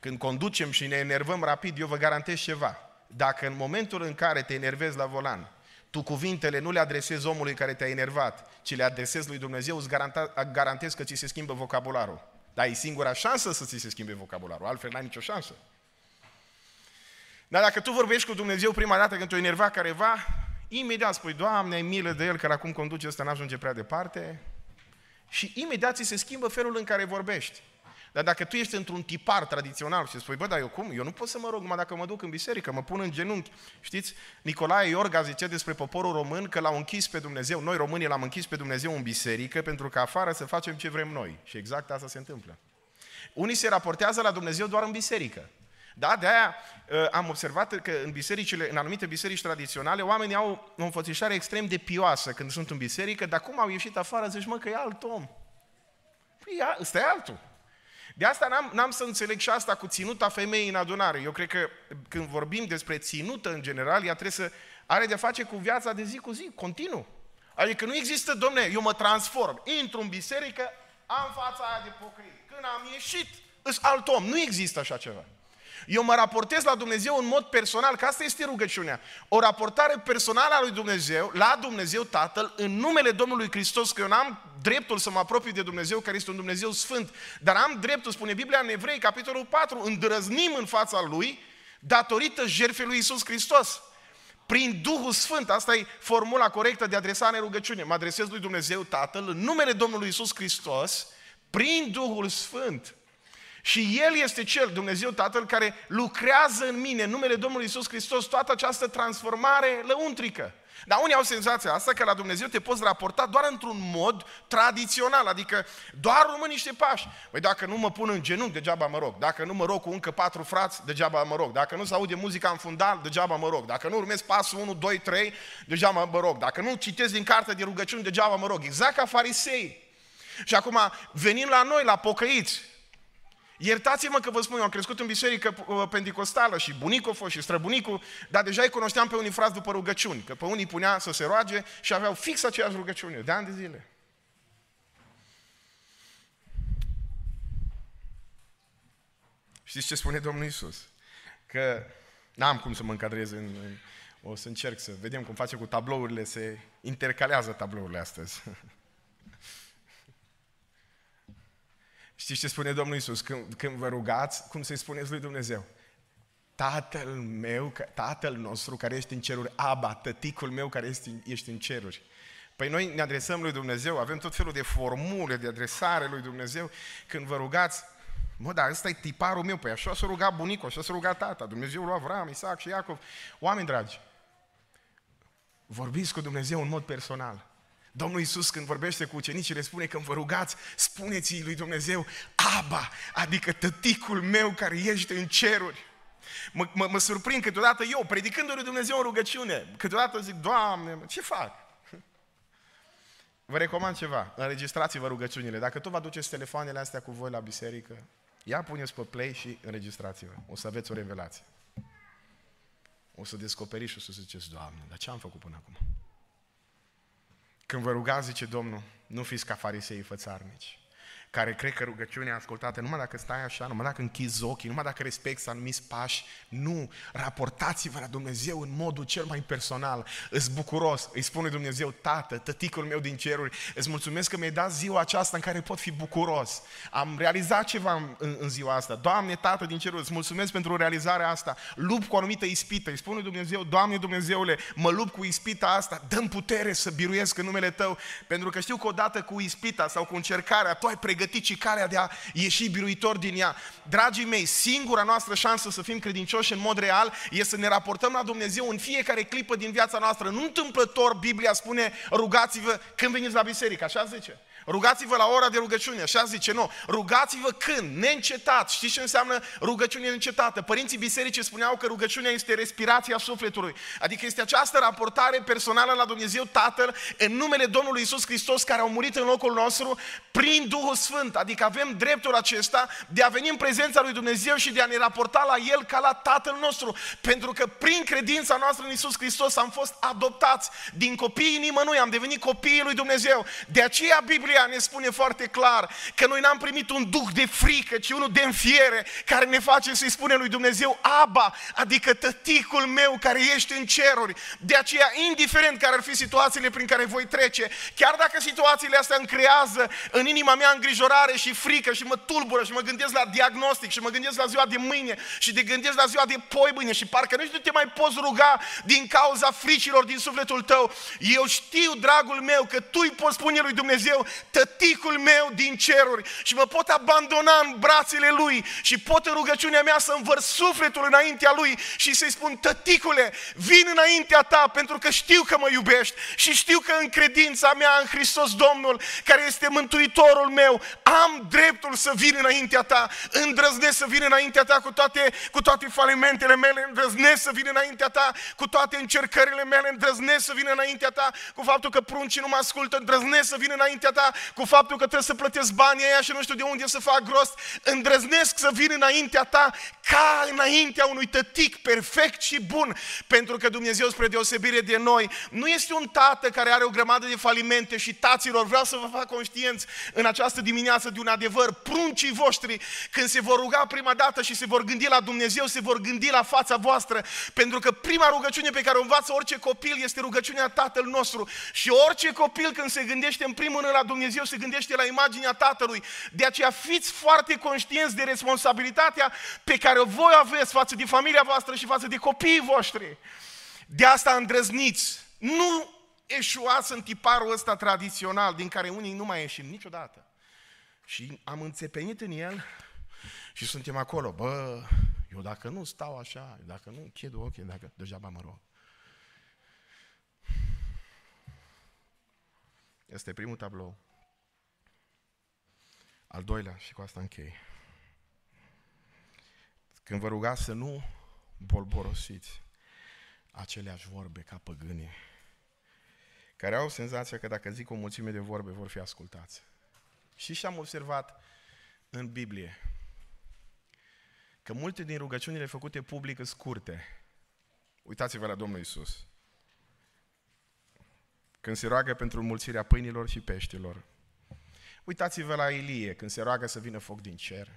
când conducem și ne enervăm rapid, eu vă garantez ceva. Dacă în momentul în care te enervezi la volan, tu cuvintele nu le adresezi omului care te-a enervat, ci le adresezi lui Dumnezeu, îți garantez că ți se schimbă vocabularul. Dar e singura șansă să ți se schimbe vocabularul, altfel n-ai nicio șansă. Dar dacă tu vorbești cu Dumnezeu prima dată când te-a enervat careva, imediat spui, Doamne, ai milă de el, că la cum conduce ăsta n-ajunge prea departe. Și imediat ți se schimbă felul în care vorbești. Dar dacă tu ești într-un tipar tradițional și spui, bă, dar eu cum? Eu nu pot să mă rog numai dacă mă duc în biserică, mă pun în genunchi. Știți, Nicolae Iorga zice despre poporul român că l-au închis pe Dumnezeu, noi românii l-am închis pe Dumnezeu în biserică pentru că afară să facem ce vrem noi. Și exact asta se întâmplă. Unii se raportează la Dumnezeu doar în biserică. Da, de aia uh, am observat că în bisericile, în anumite biserici tradiționale, oamenii au o înfățișare extrem de pioasă când sunt în biserică, dar cum au ieșit afară, zici, mă, că e alt om. Păi, ăsta e altul. De asta n-am, n-am să înțeleg și asta cu ținuta femeii în adunare. Eu cred că când vorbim despre ținută în general, ea trebuie să are de face cu viața de zi cu zi, continuu. Adică nu există, domne, eu mă transform, intru în biserică, am fața aia de pocăit. Când am ieșit, îs alt om. Nu există așa ceva. Eu mă raportez la Dumnezeu în mod personal, că asta este rugăciunea. O raportare personală a lui Dumnezeu, la Dumnezeu Tatăl, în numele Domnului Hristos, că eu n-am dreptul să mă apropii de Dumnezeu, care este un Dumnezeu sfânt, dar am dreptul, spune Biblia în Evrei, capitolul 4, îndrăznim în fața Lui datorită jertfei lui Isus Hristos. Prin Duhul Sfânt, asta e formula corectă de adresare în rugăciune. Mă adresez lui Dumnezeu Tatăl în numele Domnului Isus Hristos, prin Duhul Sfânt. Și El este Cel, Dumnezeu Tatăl, care lucrează în mine, în numele Domnului Isus Hristos, toată această transformare lăuntrică. Dar unii au senzația asta că la Dumnezeu te poți raporta doar într-un mod tradițional, adică doar urmă niște pași. Păi dacă nu mă pun în genunchi, degeaba mă rog. Dacă nu mă rog cu încă patru frați, degeaba mă rog. Dacă nu se aude muzica în fundal, degeaba mă rog. Dacă nu urmez pasul 1, 2, 3, degeaba mă rog. Dacă nu citesc din carte de rugăciuni, degeaba mă rog. Exact ca farisei. Și acum venim la noi, la pocăiți, Iertați-mă că vă spun, eu am crescut în biserică uh, pentecostală și bunicul a fost și străbunicul, dar deja îi cunoșteam pe unii frați după rugăciuni, că pe unii punea să se roage și aveau fix aceeași rugăciune, de ani de zile. Știți ce spune Domnul Isus? Că n-am cum să mă încadrez în, în... O să încerc să vedem cum face cu tablourile, se intercalează tablourile astăzi. Știți ce spune Domnul Isus când, când vă rugați? Cum să-i spuneți lui Dumnezeu? Tatăl meu, Tatăl nostru care ești în ceruri, Aba, tăticul meu care ești, ești în ceruri. Păi noi ne adresăm lui Dumnezeu, avem tot felul de formule de adresare lui Dumnezeu. Când vă rugați, mă, dar ăsta e tiparul meu, păi așa s-a rugat bunicul, așa s-a rugat tata, Dumnezeu lui Avram, Isaac și Iacov. Oameni dragi, vorbiți cu Dumnezeu în mod personal. Domnul Iisus când vorbește cu ucenicii le spune când vă rugați, spuneți lui Dumnezeu, Aba, adică tăticul meu care ești în ceruri. Mă, mă, mă surprind câteodată eu, predicându lui Dumnezeu în rugăciune, câteodată zic, Doamne, ce fac? Vă recomand ceva, înregistrați-vă rugăciunile. Dacă tot vă aduceți telefoanele astea cu voi la biserică, ia puneți pe play și înregistrați-vă. O să aveți o revelație. O să descoperiți și o să ziceți, Doamne, dar ce am făcut până acum? Când vă rugați, zice Domnul, nu fiți ca farisei fățarnici care cred că rugăciunea e ascultată numai dacă stai așa, numai dacă închizi ochii, numai dacă respecti anumiți pași. Nu, raportați-vă la Dumnezeu în modul cel mai personal. Îți bucuros, îi spune Dumnezeu, Tată, tăticul meu din ceruri, îți mulțumesc că mi-ai dat ziua aceasta în care pot fi bucuros. Am realizat ceva în, în, în ziua asta. Doamne, Tată din ceruri, îți mulțumesc pentru realizarea asta. Lupt cu o anumită ispită. Îi spune Dumnezeu, Doamne Dumnezeule, mă lupt cu ispita asta, dăm putere să biruiesc în numele Tău, pentru că știu că odată cu ispita sau cu încercarea, Tu ai pregătit pregătit și calea de a ieși biruitor din ea. Dragii mei, singura noastră șansă să fim credincioși în mod real e să ne raportăm la Dumnezeu în fiecare clipă din viața noastră. Nu întâmplător Biblia spune rugați-vă când veniți la biserică, așa zice. Rugați-vă la ora de rugăciune, așa zice, nu. Rugați-vă când? Neîncetat. Știți ce înseamnă rugăciune neîncetată? Părinții bisericii spuneau că rugăciunea este respirația sufletului. Adică este această raportare personală la Dumnezeu Tatăl în numele Domnului Isus Hristos care au murit în locul nostru prin Duhul Sfânt. Adică avem dreptul acesta de a veni în prezența lui Dumnezeu și de a ne raporta la El ca la Tatăl nostru. Pentru că prin credința noastră în Isus Hristos am fost adoptați din copiii nimănui, am devenit copiii lui Dumnezeu. De aceea Biblia Biblia ne spune foarte clar că noi n-am primit un duh de frică, ci unul de înfiere, care ne face să-i spune lui Dumnezeu, Aba, adică tăticul meu care ești în ceruri. De aceea, indiferent care ar fi situațiile prin care voi trece, chiar dacă situațiile astea îmi creează în inima mea îngrijorare și frică și mă tulbură și mă gândesc la diagnostic și mă gândesc la ziua de mâine și de gândesc la ziua de poi mâine și parcă nu te mai poți ruga din cauza fricilor din sufletul tău. Eu știu, dragul meu, că tu îi poți spune lui Dumnezeu, tăticul meu din ceruri și mă pot abandona în brațele lui și pot în rugăciunea mea să învăr sufletul înaintea lui și să-i spun, tăticule, vin înaintea ta pentru că știu că mă iubești și știu că în credința mea în Hristos Domnul, care este mântuitorul meu, am dreptul să vin înaintea ta, îndrăznesc să vin înaintea ta cu toate, cu toate falimentele mele, îndrăznesc să vin înaintea ta cu toate încercările mele, îndrăznesc să vin înaintea ta cu faptul că pruncii nu mă ascultă, îndrăznesc să vin înaintea ta cu faptul că trebuie să plătesc banii aia și nu știu de unde să fac rost, îndrăznesc să vin înaintea ta ca înaintea unui tătic perfect și bun, pentru că Dumnezeu, spre deosebire de noi, nu este un tată care are o grămadă de falimente și taților, vreau să vă fac conștienți în această dimineață dimineață de un adevăr. Pruncii voștri, când se vor ruga prima dată și se vor gândi la Dumnezeu, se vor gândi la fața voastră, pentru că prima rugăciune pe care o învață orice copil este rugăciunea Tatăl nostru. Și orice copil când se gândește în primul rând la Dumnezeu, se gândește la imaginea Tatălui. De aceea fiți foarte conștienți de responsabilitatea pe care o voi aveți față de familia voastră și față de copiii voștri. De asta îndrăzniți. Nu eșuați în tiparul ăsta tradițional, din care unii nu mai ieșim niciodată. Și am înțepenit în el și suntem acolo. Bă, eu dacă nu stau așa, dacă nu închid ochii, dacă degeaba mă rog. Este primul tablou. Al doilea, și cu asta închei. Când vă rugați să nu bolborosiți aceleași vorbe ca păgânii, care au senzația că dacă zic o mulțime de vorbe vor fi ascultați. Și și am observat în Biblie că multe din rugăciunile făcute public sunt scurte. Uitați-vă la Domnul Isus. Când se roagă pentru mulțirea pâinilor și peștilor. Uitați-vă la Ilie, când se roagă să vină foc din cer.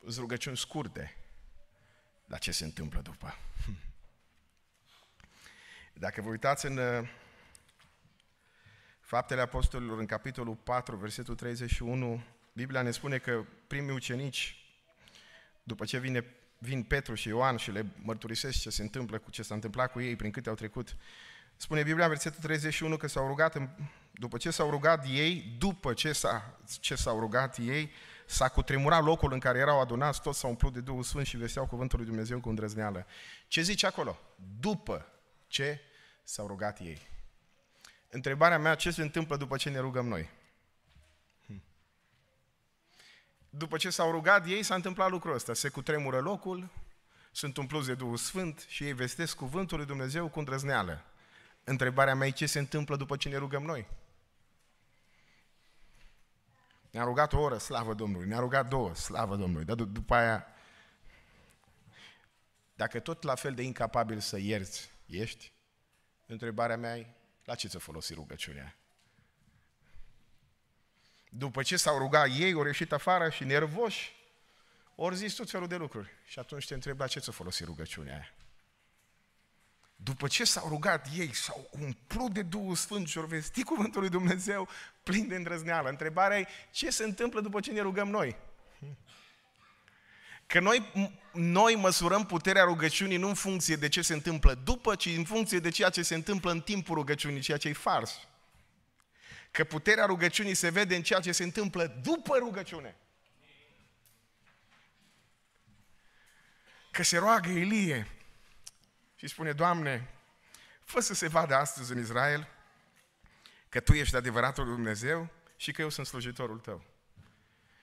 Sunt rugăciuni scurte. Dar ce se întâmplă după? Dacă vă uitați în uh, Faptele Apostolilor, în capitolul 4, versetul 31, Biblia ne spune că primii ucenici, după ce vine, vin Petru și Ioan și le mărturisesc ce se întâmplă cu ce s-a întâmplat cu ei, prin câte au trecut, spune Biblia, versetul 31, că s-au rugat, după ce s-au rugat ei, după ce, s-a, ce s-au rugat ei, s-a cutremurat locul în care erau adunați, toți s-au umplut de Duhul Sfânt și vesteau cuvântul lui Dumnezeu cu îndrăzneală. Ce zice acolo? După ce s-au rugat ei. Întrebarea mea, ce se întâmplă după ce ne rugăm noi? Hm. După ce s-au rugat ei, s-a întâmplat lucrul ăsta. Se cutremură locul, sunt umpluți de Duhul Sfânt și ei vestesc cuvântul lui Dumnezeu cu îndrăzneală. Întrebarea mea e ce se întâmplă după ce ne rugăm noi? Ne-a rugat o oră, slavă Domnului. Ne-a rugat două, slavă Domnului. Dar după aia, dacă tot la fel de incapabil să ierți ești, întrebarea mea e, la ce ți-a folosit rugăciunea? După ce s-au rugat ei, au ieșit afară și nervoși, ori zis tot felul de lucruri. Și atunci te întreb la ce ți-a folosit rugăciunea aia? După ce s-au rugat ei, s-au umplut de Duhul Sfânt și au vestit cuvântul lui Dumnezeu plin de îndrăzneală. Întrebarea e, ce se întâmplă după ce ne rugăm noi? Că noi, noi măsurăm puterea rugăciunii nu în funcție de ce se întâmplă după, ci în funcție de ceea ce se întâmplă în timpul rugăciunii, ceea ce e fals. Că puterea rugăciunii se vede în ceea ce se întâmplă după rugăciune. Că se roagă Ilie și spune, Doamne, fă să se vadă astăzi în Israel că Tu ești adevăratul Dumnezeu și că eu sunt slujitorul Tău.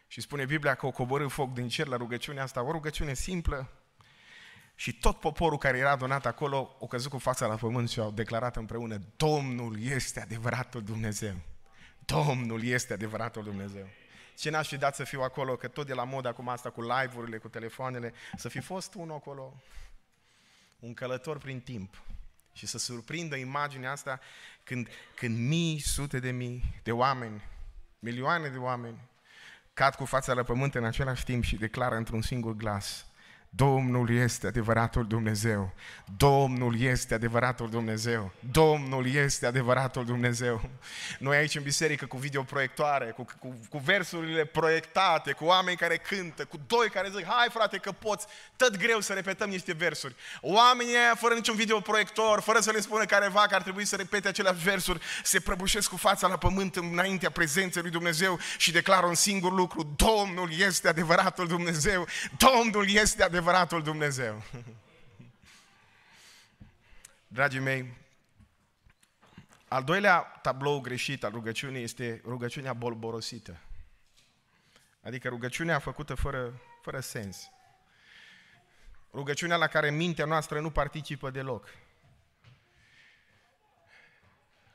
Și spune Biblia că o coborâ foc din cer la rugăciunea asta, o rugăciune simplă. Și tot poporul care era adunat acolo o căzut cu fața la pământ și au declarat împreună, Domnul este adevăratul Dumnezeu. Domnul este adevăratul Dumnezeu. Ce n-aș fi dat să fiu acolo, că tot de la mod acum asta cu live-urile, cu telefoanele, să fi fost unul acolo, un călător prin timp și să surprindă imaginea asta când, când mii, sute de mii de oameni, milioane de oameni cad cu fața la pământ în același timp și declară într-un singur glas, Domnul este adevăratul Dumnezeu. Domnul este adevăratul Dumnezeu. Domnul este adevăratul Dumnezeu. Noi aici în biserică cu videoproiectoare, cu, cu, cu versurile proiectate, cu oameni care cântă, cu doi care zic, hai frate că poți, tot greu să repetăm niște versuri. Oamenii aia fără niciun videoproiector, fără să le spună careva că ar trebui să repete aceleași versuri, se prăbușesc cu fața la pământ înaintea prezenței lui Dumnezeu și declară un singur lucru, Domnul este adevăratul Dumnezeu. Domnul este adevăratul adevăratul Dumnezeu. Dragii mei, al doilea tablou greșit al rugăciunii este rugăciunea bolborosită. Adică rugăciunea făcută fără, fără sens. Rugăciunea la care mintea noastră nu participă deloc.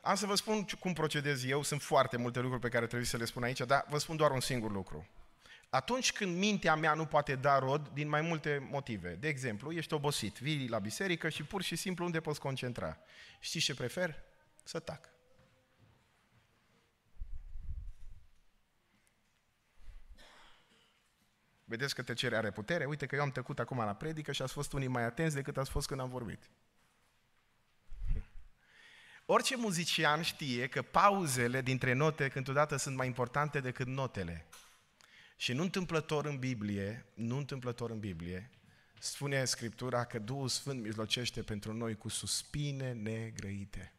Am să vă spun cum procedez eu, sunt foarte multe lucruri pe care trebuie să le spun aici, dar vă spun doar un singur lucru. Atunci când mintea mea nu poate da rod din mai multe motive. De exemplu, ești obosit, vii la biserică și pur și simplu unde poți concentra. Știi ce prefer? Să tac. Vedeți că tăcerea are putere? Uite că eu am tăcut acum la predică și ați fost unii mai atenți decât ați fost când am vorbit. Orice muzician știe că pauzele dintre note câteodată sunt mai importante decât notele. Și nu întâmplător în Biblie, nu întâmplător în Biblie, spune Scriptura că Duhul Sfânt mijlocește pentru noi cu suspine negrăite.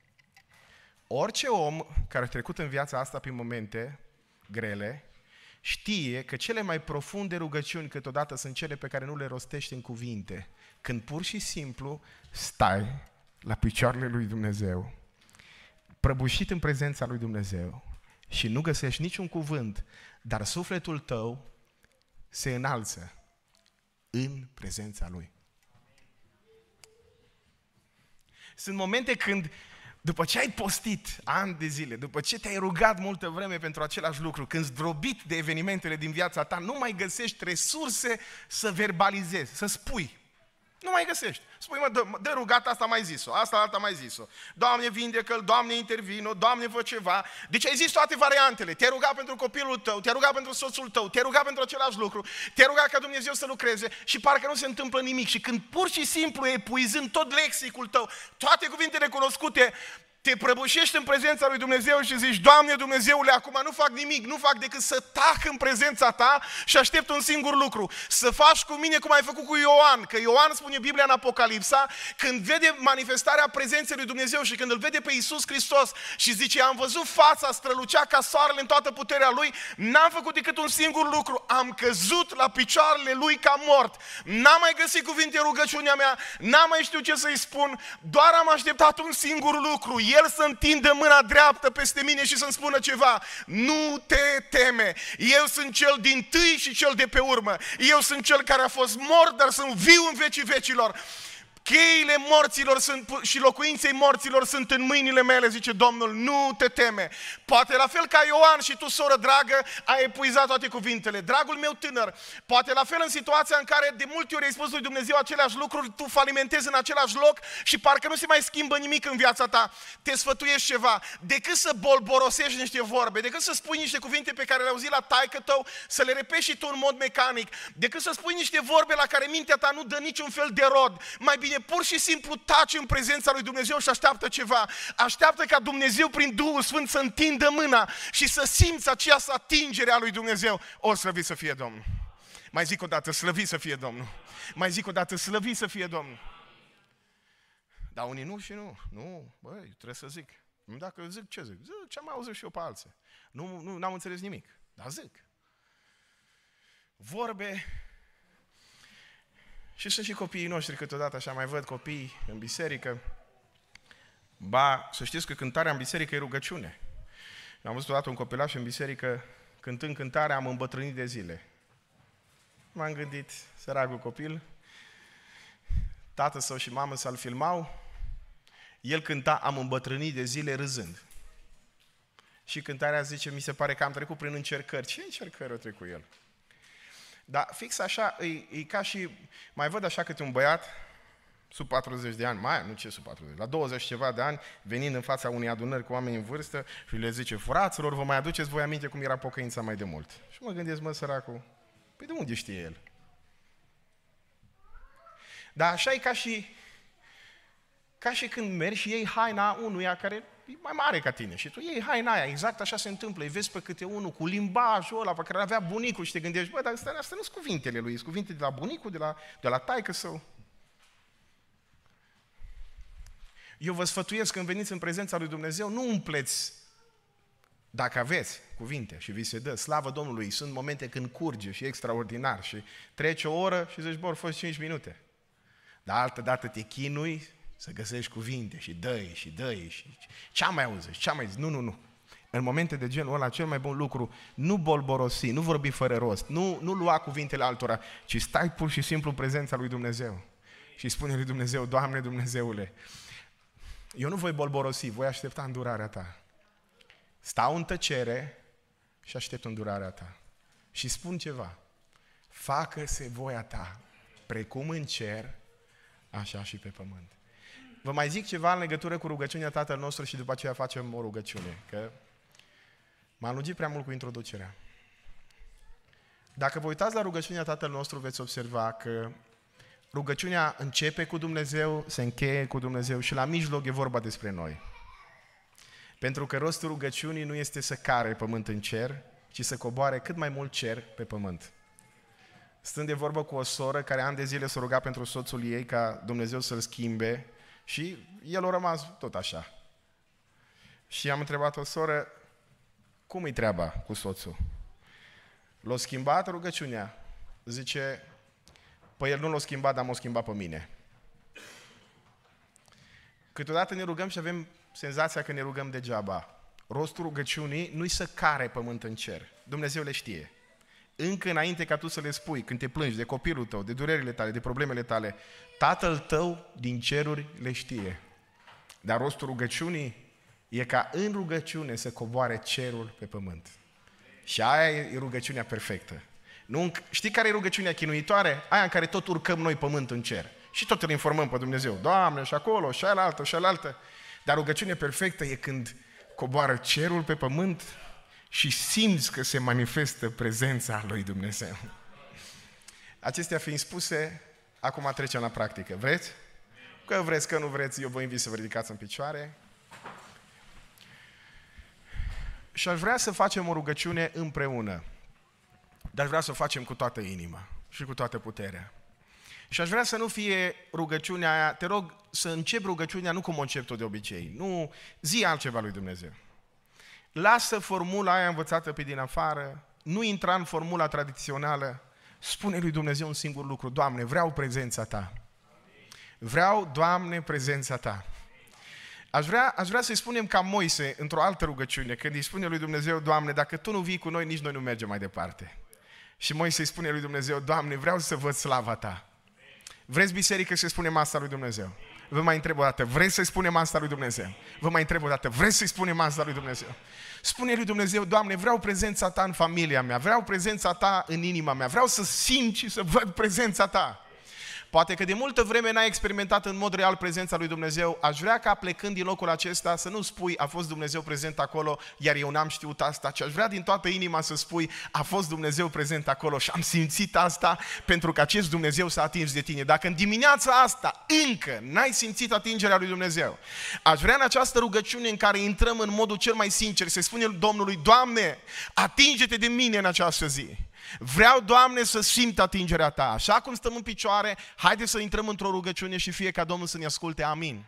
Orice om care a trecut în viața asta prin momente grele, știe că cele mai profunde rugăciuni câteodată sunt cele pe care nu le rostești în cuvinte, când pur și simplu stai la picioarele lui Dumnezeu, prăbușit în prezența lui Dumnezeu și nu găsești niciun cuvânt, dar sufletul tău se înalță în prezența lui. Sunt momente când după ce ai postit ani de zile, după ce te-ai rugat multă vreme pentru același lucru, când zdrobit de evenimentele din viața ta, nu mai găsești resurse să verbalizezi, să spui. Nu mai găsești. Spui, mă, de, de rugat, asta mai zis-o, asta alta mai zis-o. Doamne, vindecă-l, Doamne, intervină, Doamne, fă ceva. Deci ai zis toate variantele. Te-ai rugat pentru copilul tău, te-ai rugat pentru soțul tău, te-ai rugat pentru același lucru, te-ai rugat ca Dumnezeu să lucreze și parcă nu se întâmplă nimic. Și când pur și simplu epuizând tot lexicul tău, toate cuvintele cunoscute, te prăbușești în prezența lui Dumnezeu și zici, Doamne Dumnezeule, acum nu fac nimic, nu fac decât să tac în prezența ta și aștept un singur lucru, să faci cu mine cum ai făcut cu Ioan, că Ioan spune Biblia în Apocalipsa, când vede manifestarea prezenței lui Dumnezeu și când îl vede pe Iisus Hristos și zice, am văzut fața strălucea ca soarele în toată puterea lui, n-am făcut decât un singur lucru, am căzut la picioarele lui ca mort, n-am mai găsit cuvinte rugăciunea mea, n-am mai știut ce să-i spun, doar am așteptat un singur lucru, el să întindă mâna dreaptă peste mine și să-mi spună ceva. Nu te teme. Eu sunt cel din tâi și cel de pe urmă. Eu sunt cel care a fost mort, dar sunt viu în vecii vecilor. Cheile morților sunt, și locuinței morților sunt în mâinile mele, zice Domnul, nu te teme. Poate la fel ca Ioan și tu, soră dragă, ai epuizat toate cuvintele. Dragul meu tânăr, poate la fel în situația în care de multe ori ai spus lui Dumnezeu aceleași lucruri, tu falimentezi în același loc și parcă nu se mai schimbă nimic în viața ta. Te sfătuiești ceva. Decât să bolborosești niște vorbe, decât să spui niște cuvinte pe care le-ai auzit la taică tău, să le repeți și tu în mod mecanic, decât să spui niște vorbe la care mintea ta nu dă niciun fel de rod, mai bine bine, pur și simplu taci în prezența lui Dumnezeu și așteaptă ceva. Așteaptă ca Dumnezeu prin Duhul Sfânt să întindă mâna și să simți această atingere a lui Dumnezeu. O slăvit să fie Domnul. Mai zic o dată, slăvit să fie Domnul. Mai zic o dată, slăvit să fie Domnul. Dar unii nu și nu. Nu, băi, trebuie să zic. Dacă zic, ce zic? Zic ce am auzit și eu pe alții. Nu, nu, n-am înțeles nimic, dar zic. Vorbe și sunt și copiii noștri câteodată, așa mai văd copii în biserică. Ba, să știți că cântarea în biserică e rugăciune. Am văzut odată un copilaș în biserică, cântând cântarea, am îmbătrânit de zile. M-am gândit, săracul copil, tată sau și mamă să-l filmau, el cânta, am îmbătrânit de zile râzând. Și cântarea zice, mi se pare că am trecut prin încercări. Ce încercări au trecut el? Dar fix așa, e, e ca și, mai văd așa câte un băiat, sub 40 de ani, mai nu ce sub 40, la 20 ceva de ani, venind în fața unei adunări cu oameni în vârstă și le zice, fraților, vă mai aduceți voi aminte cum era pocăința mai de mult? Și mă gândesc, mă, săracul, păi de unde știe el? Dar așa e ca și, ca și când mergi și iei haina unuia care e mai mare ca tine și tu iei haina aia, exact așa se întâmplă, îi vezi pe câte unul cu limbajul ăla pe care avea bunicul și te gândești, bă, dar astea, astea nu sunt cuvintele lui, sunt cuvinte de la bunicul, de la, de la taică său. Eu vă sfătuiesc când veniți în prezența lui Dumnezeu, nu umpleți dacă aveți cuvinte și vi se dă, slavă Domnului, sunt momente când curge și e extraordinar și trece o oră și zici, bă, au fost 5 minute. Dar altă dată te chinui să găsești cuvinte și dăi și dăi și ce mai auzi, ce mai zici, nu, nu, nu. În momente de genul ăla, cel mai bun lucru, nu bolborosi, nu vorbi fără rost, nu, nu lua cuvintele altora, ci stai pur și simplu în prezența lui Dumnezeu. Și spune lui Dumnezeu, Doamne Dumnezeule, eu nu voi bolborosi, voi aștepta îndurarea Ta. Stau în tăcere și aștept îndurarea Ta. Și spun ceva, facă-se voia Ta, precum în cer, așa și pe pământ. Vă mai zic ceva în legătură cu rugăciunea Tatăl nostru și după aceea facem o rugăciune, că m-am lungit prea mult cu introducerea. Dacă vă uitați la rugăciunea Tatăl nostru, veți observa că rugăciunea începe cu Dumnezeu, se încheie cu Dumnezeu și la mijloc e vorba despre noi. Pentru că rostul rugăciunii nu este să care pământ în cer, ci să coboare cât mai mult cer pe pământ. Stând de vorbă cu o soră care ani de zile s-a rugat pentru soțul ei ca Dumnezeu să-l schimbe și el a rămas tot așa. Și am întrebat o soră, cum e treaba cu soțul? L-a schimbat rugăciunea. Zice, păi el nu l-a schimbat, dar m-a schimbat pe mine. Câteodată ne rugăm și avem senzația că ne rugăm degeaba. Rostul rugăciunii nu-i să care pământ în cer. Dumnezeu le știe. Încă înainte ca tu să le spui, când te plângi de copilul tău, de durerile tale, de problemele tale, Tatăl tău din ceruri le știe. Dar rostul rugăciunii e ca în rugăciune să coboare cerul pe pământ. Și aia e rugăciunea perfectă. Nu, știi care e rugăciunea chinuitoare? Aia în care tot urcăm noi pământ în cer. Și tot îl informăm pe Dumnezeu. Doamne, și acolo, și alaltă, și alaltă. Dar rugăciunea perfectă e când coboară cerul pe pământ și simți că se manifestă prezența lui Dumnezeu. Acestea fiind spuse, acum trecem la practică. Vreți? Că vreți, că nu vreți, eu vă invit să vă ridicați în picioare. Și aș vrea să facem o rugăciune împreună. Dar aș vrea să o facem cu toată inima și cu toată puterea. Și aș vrea să nu fie rugăciunea aia, te rog să încep rugăciunea nu cum o încep tot de obicei, nu zi altceva lui Dumnezeu. Lasă formula aia învățată pe din afară, nu intra în formula tradițională, spune lui Dumnezeu un singur lucru, Doamne, vreau prezența Ta. Vreau, Doamne, prezența Ta. Aș vrea, aș vrea să-i spunem ca Moise într-o altă rugăciune, când îi spune lui Dumnezeu, Doamne, dacă Tu nu vii cu noi, nici noi nu mergem mai departe. Și Moise îi spune lui Dumnezeu, Doamne, vreau să văd slava Ta. Vreți biserică să spunem asta lui Dumnezeu? Vă mai întreb o dată, vreți să-i spunem asta lui Dumnezeu? Vă mai întreb o dată, vreți să-i spunem asta lui Dumnezeu? Spune lui Dumnezeu, Doamne, vreau prezența Ta în familia mea, vreau prezența Ta în inima mea, vreau să simt și să văd prezența Ta. Poate că de multă vreme n-ai experimentat în mod real prezența lui Dumnezeu. Aș vrea ca plecând din locul acesta să nu spui a fost Dumnezeu prezent acolo, iar eu n-am știut asta, ci aș vrea din toată inima să spui a fost Dumnezeu prezent acolo și am simțit asta pentru că acest Dumnezeu s-a atins de tine. Dacă în dimineața asta încă n-ai simțit atingerea lui Dumnezeu, aș vrea în această rugăciune în care intrăm în modul cel mai sincer să spunem Domnului, Doamne, atinge-te de mine în această zi. Vreau, Doamne, să simt atingerea Ta. Așa cum stăm în picioare, haide să intrăm într-o rugăciune și fie ca Domnul să ne asculte. Amin.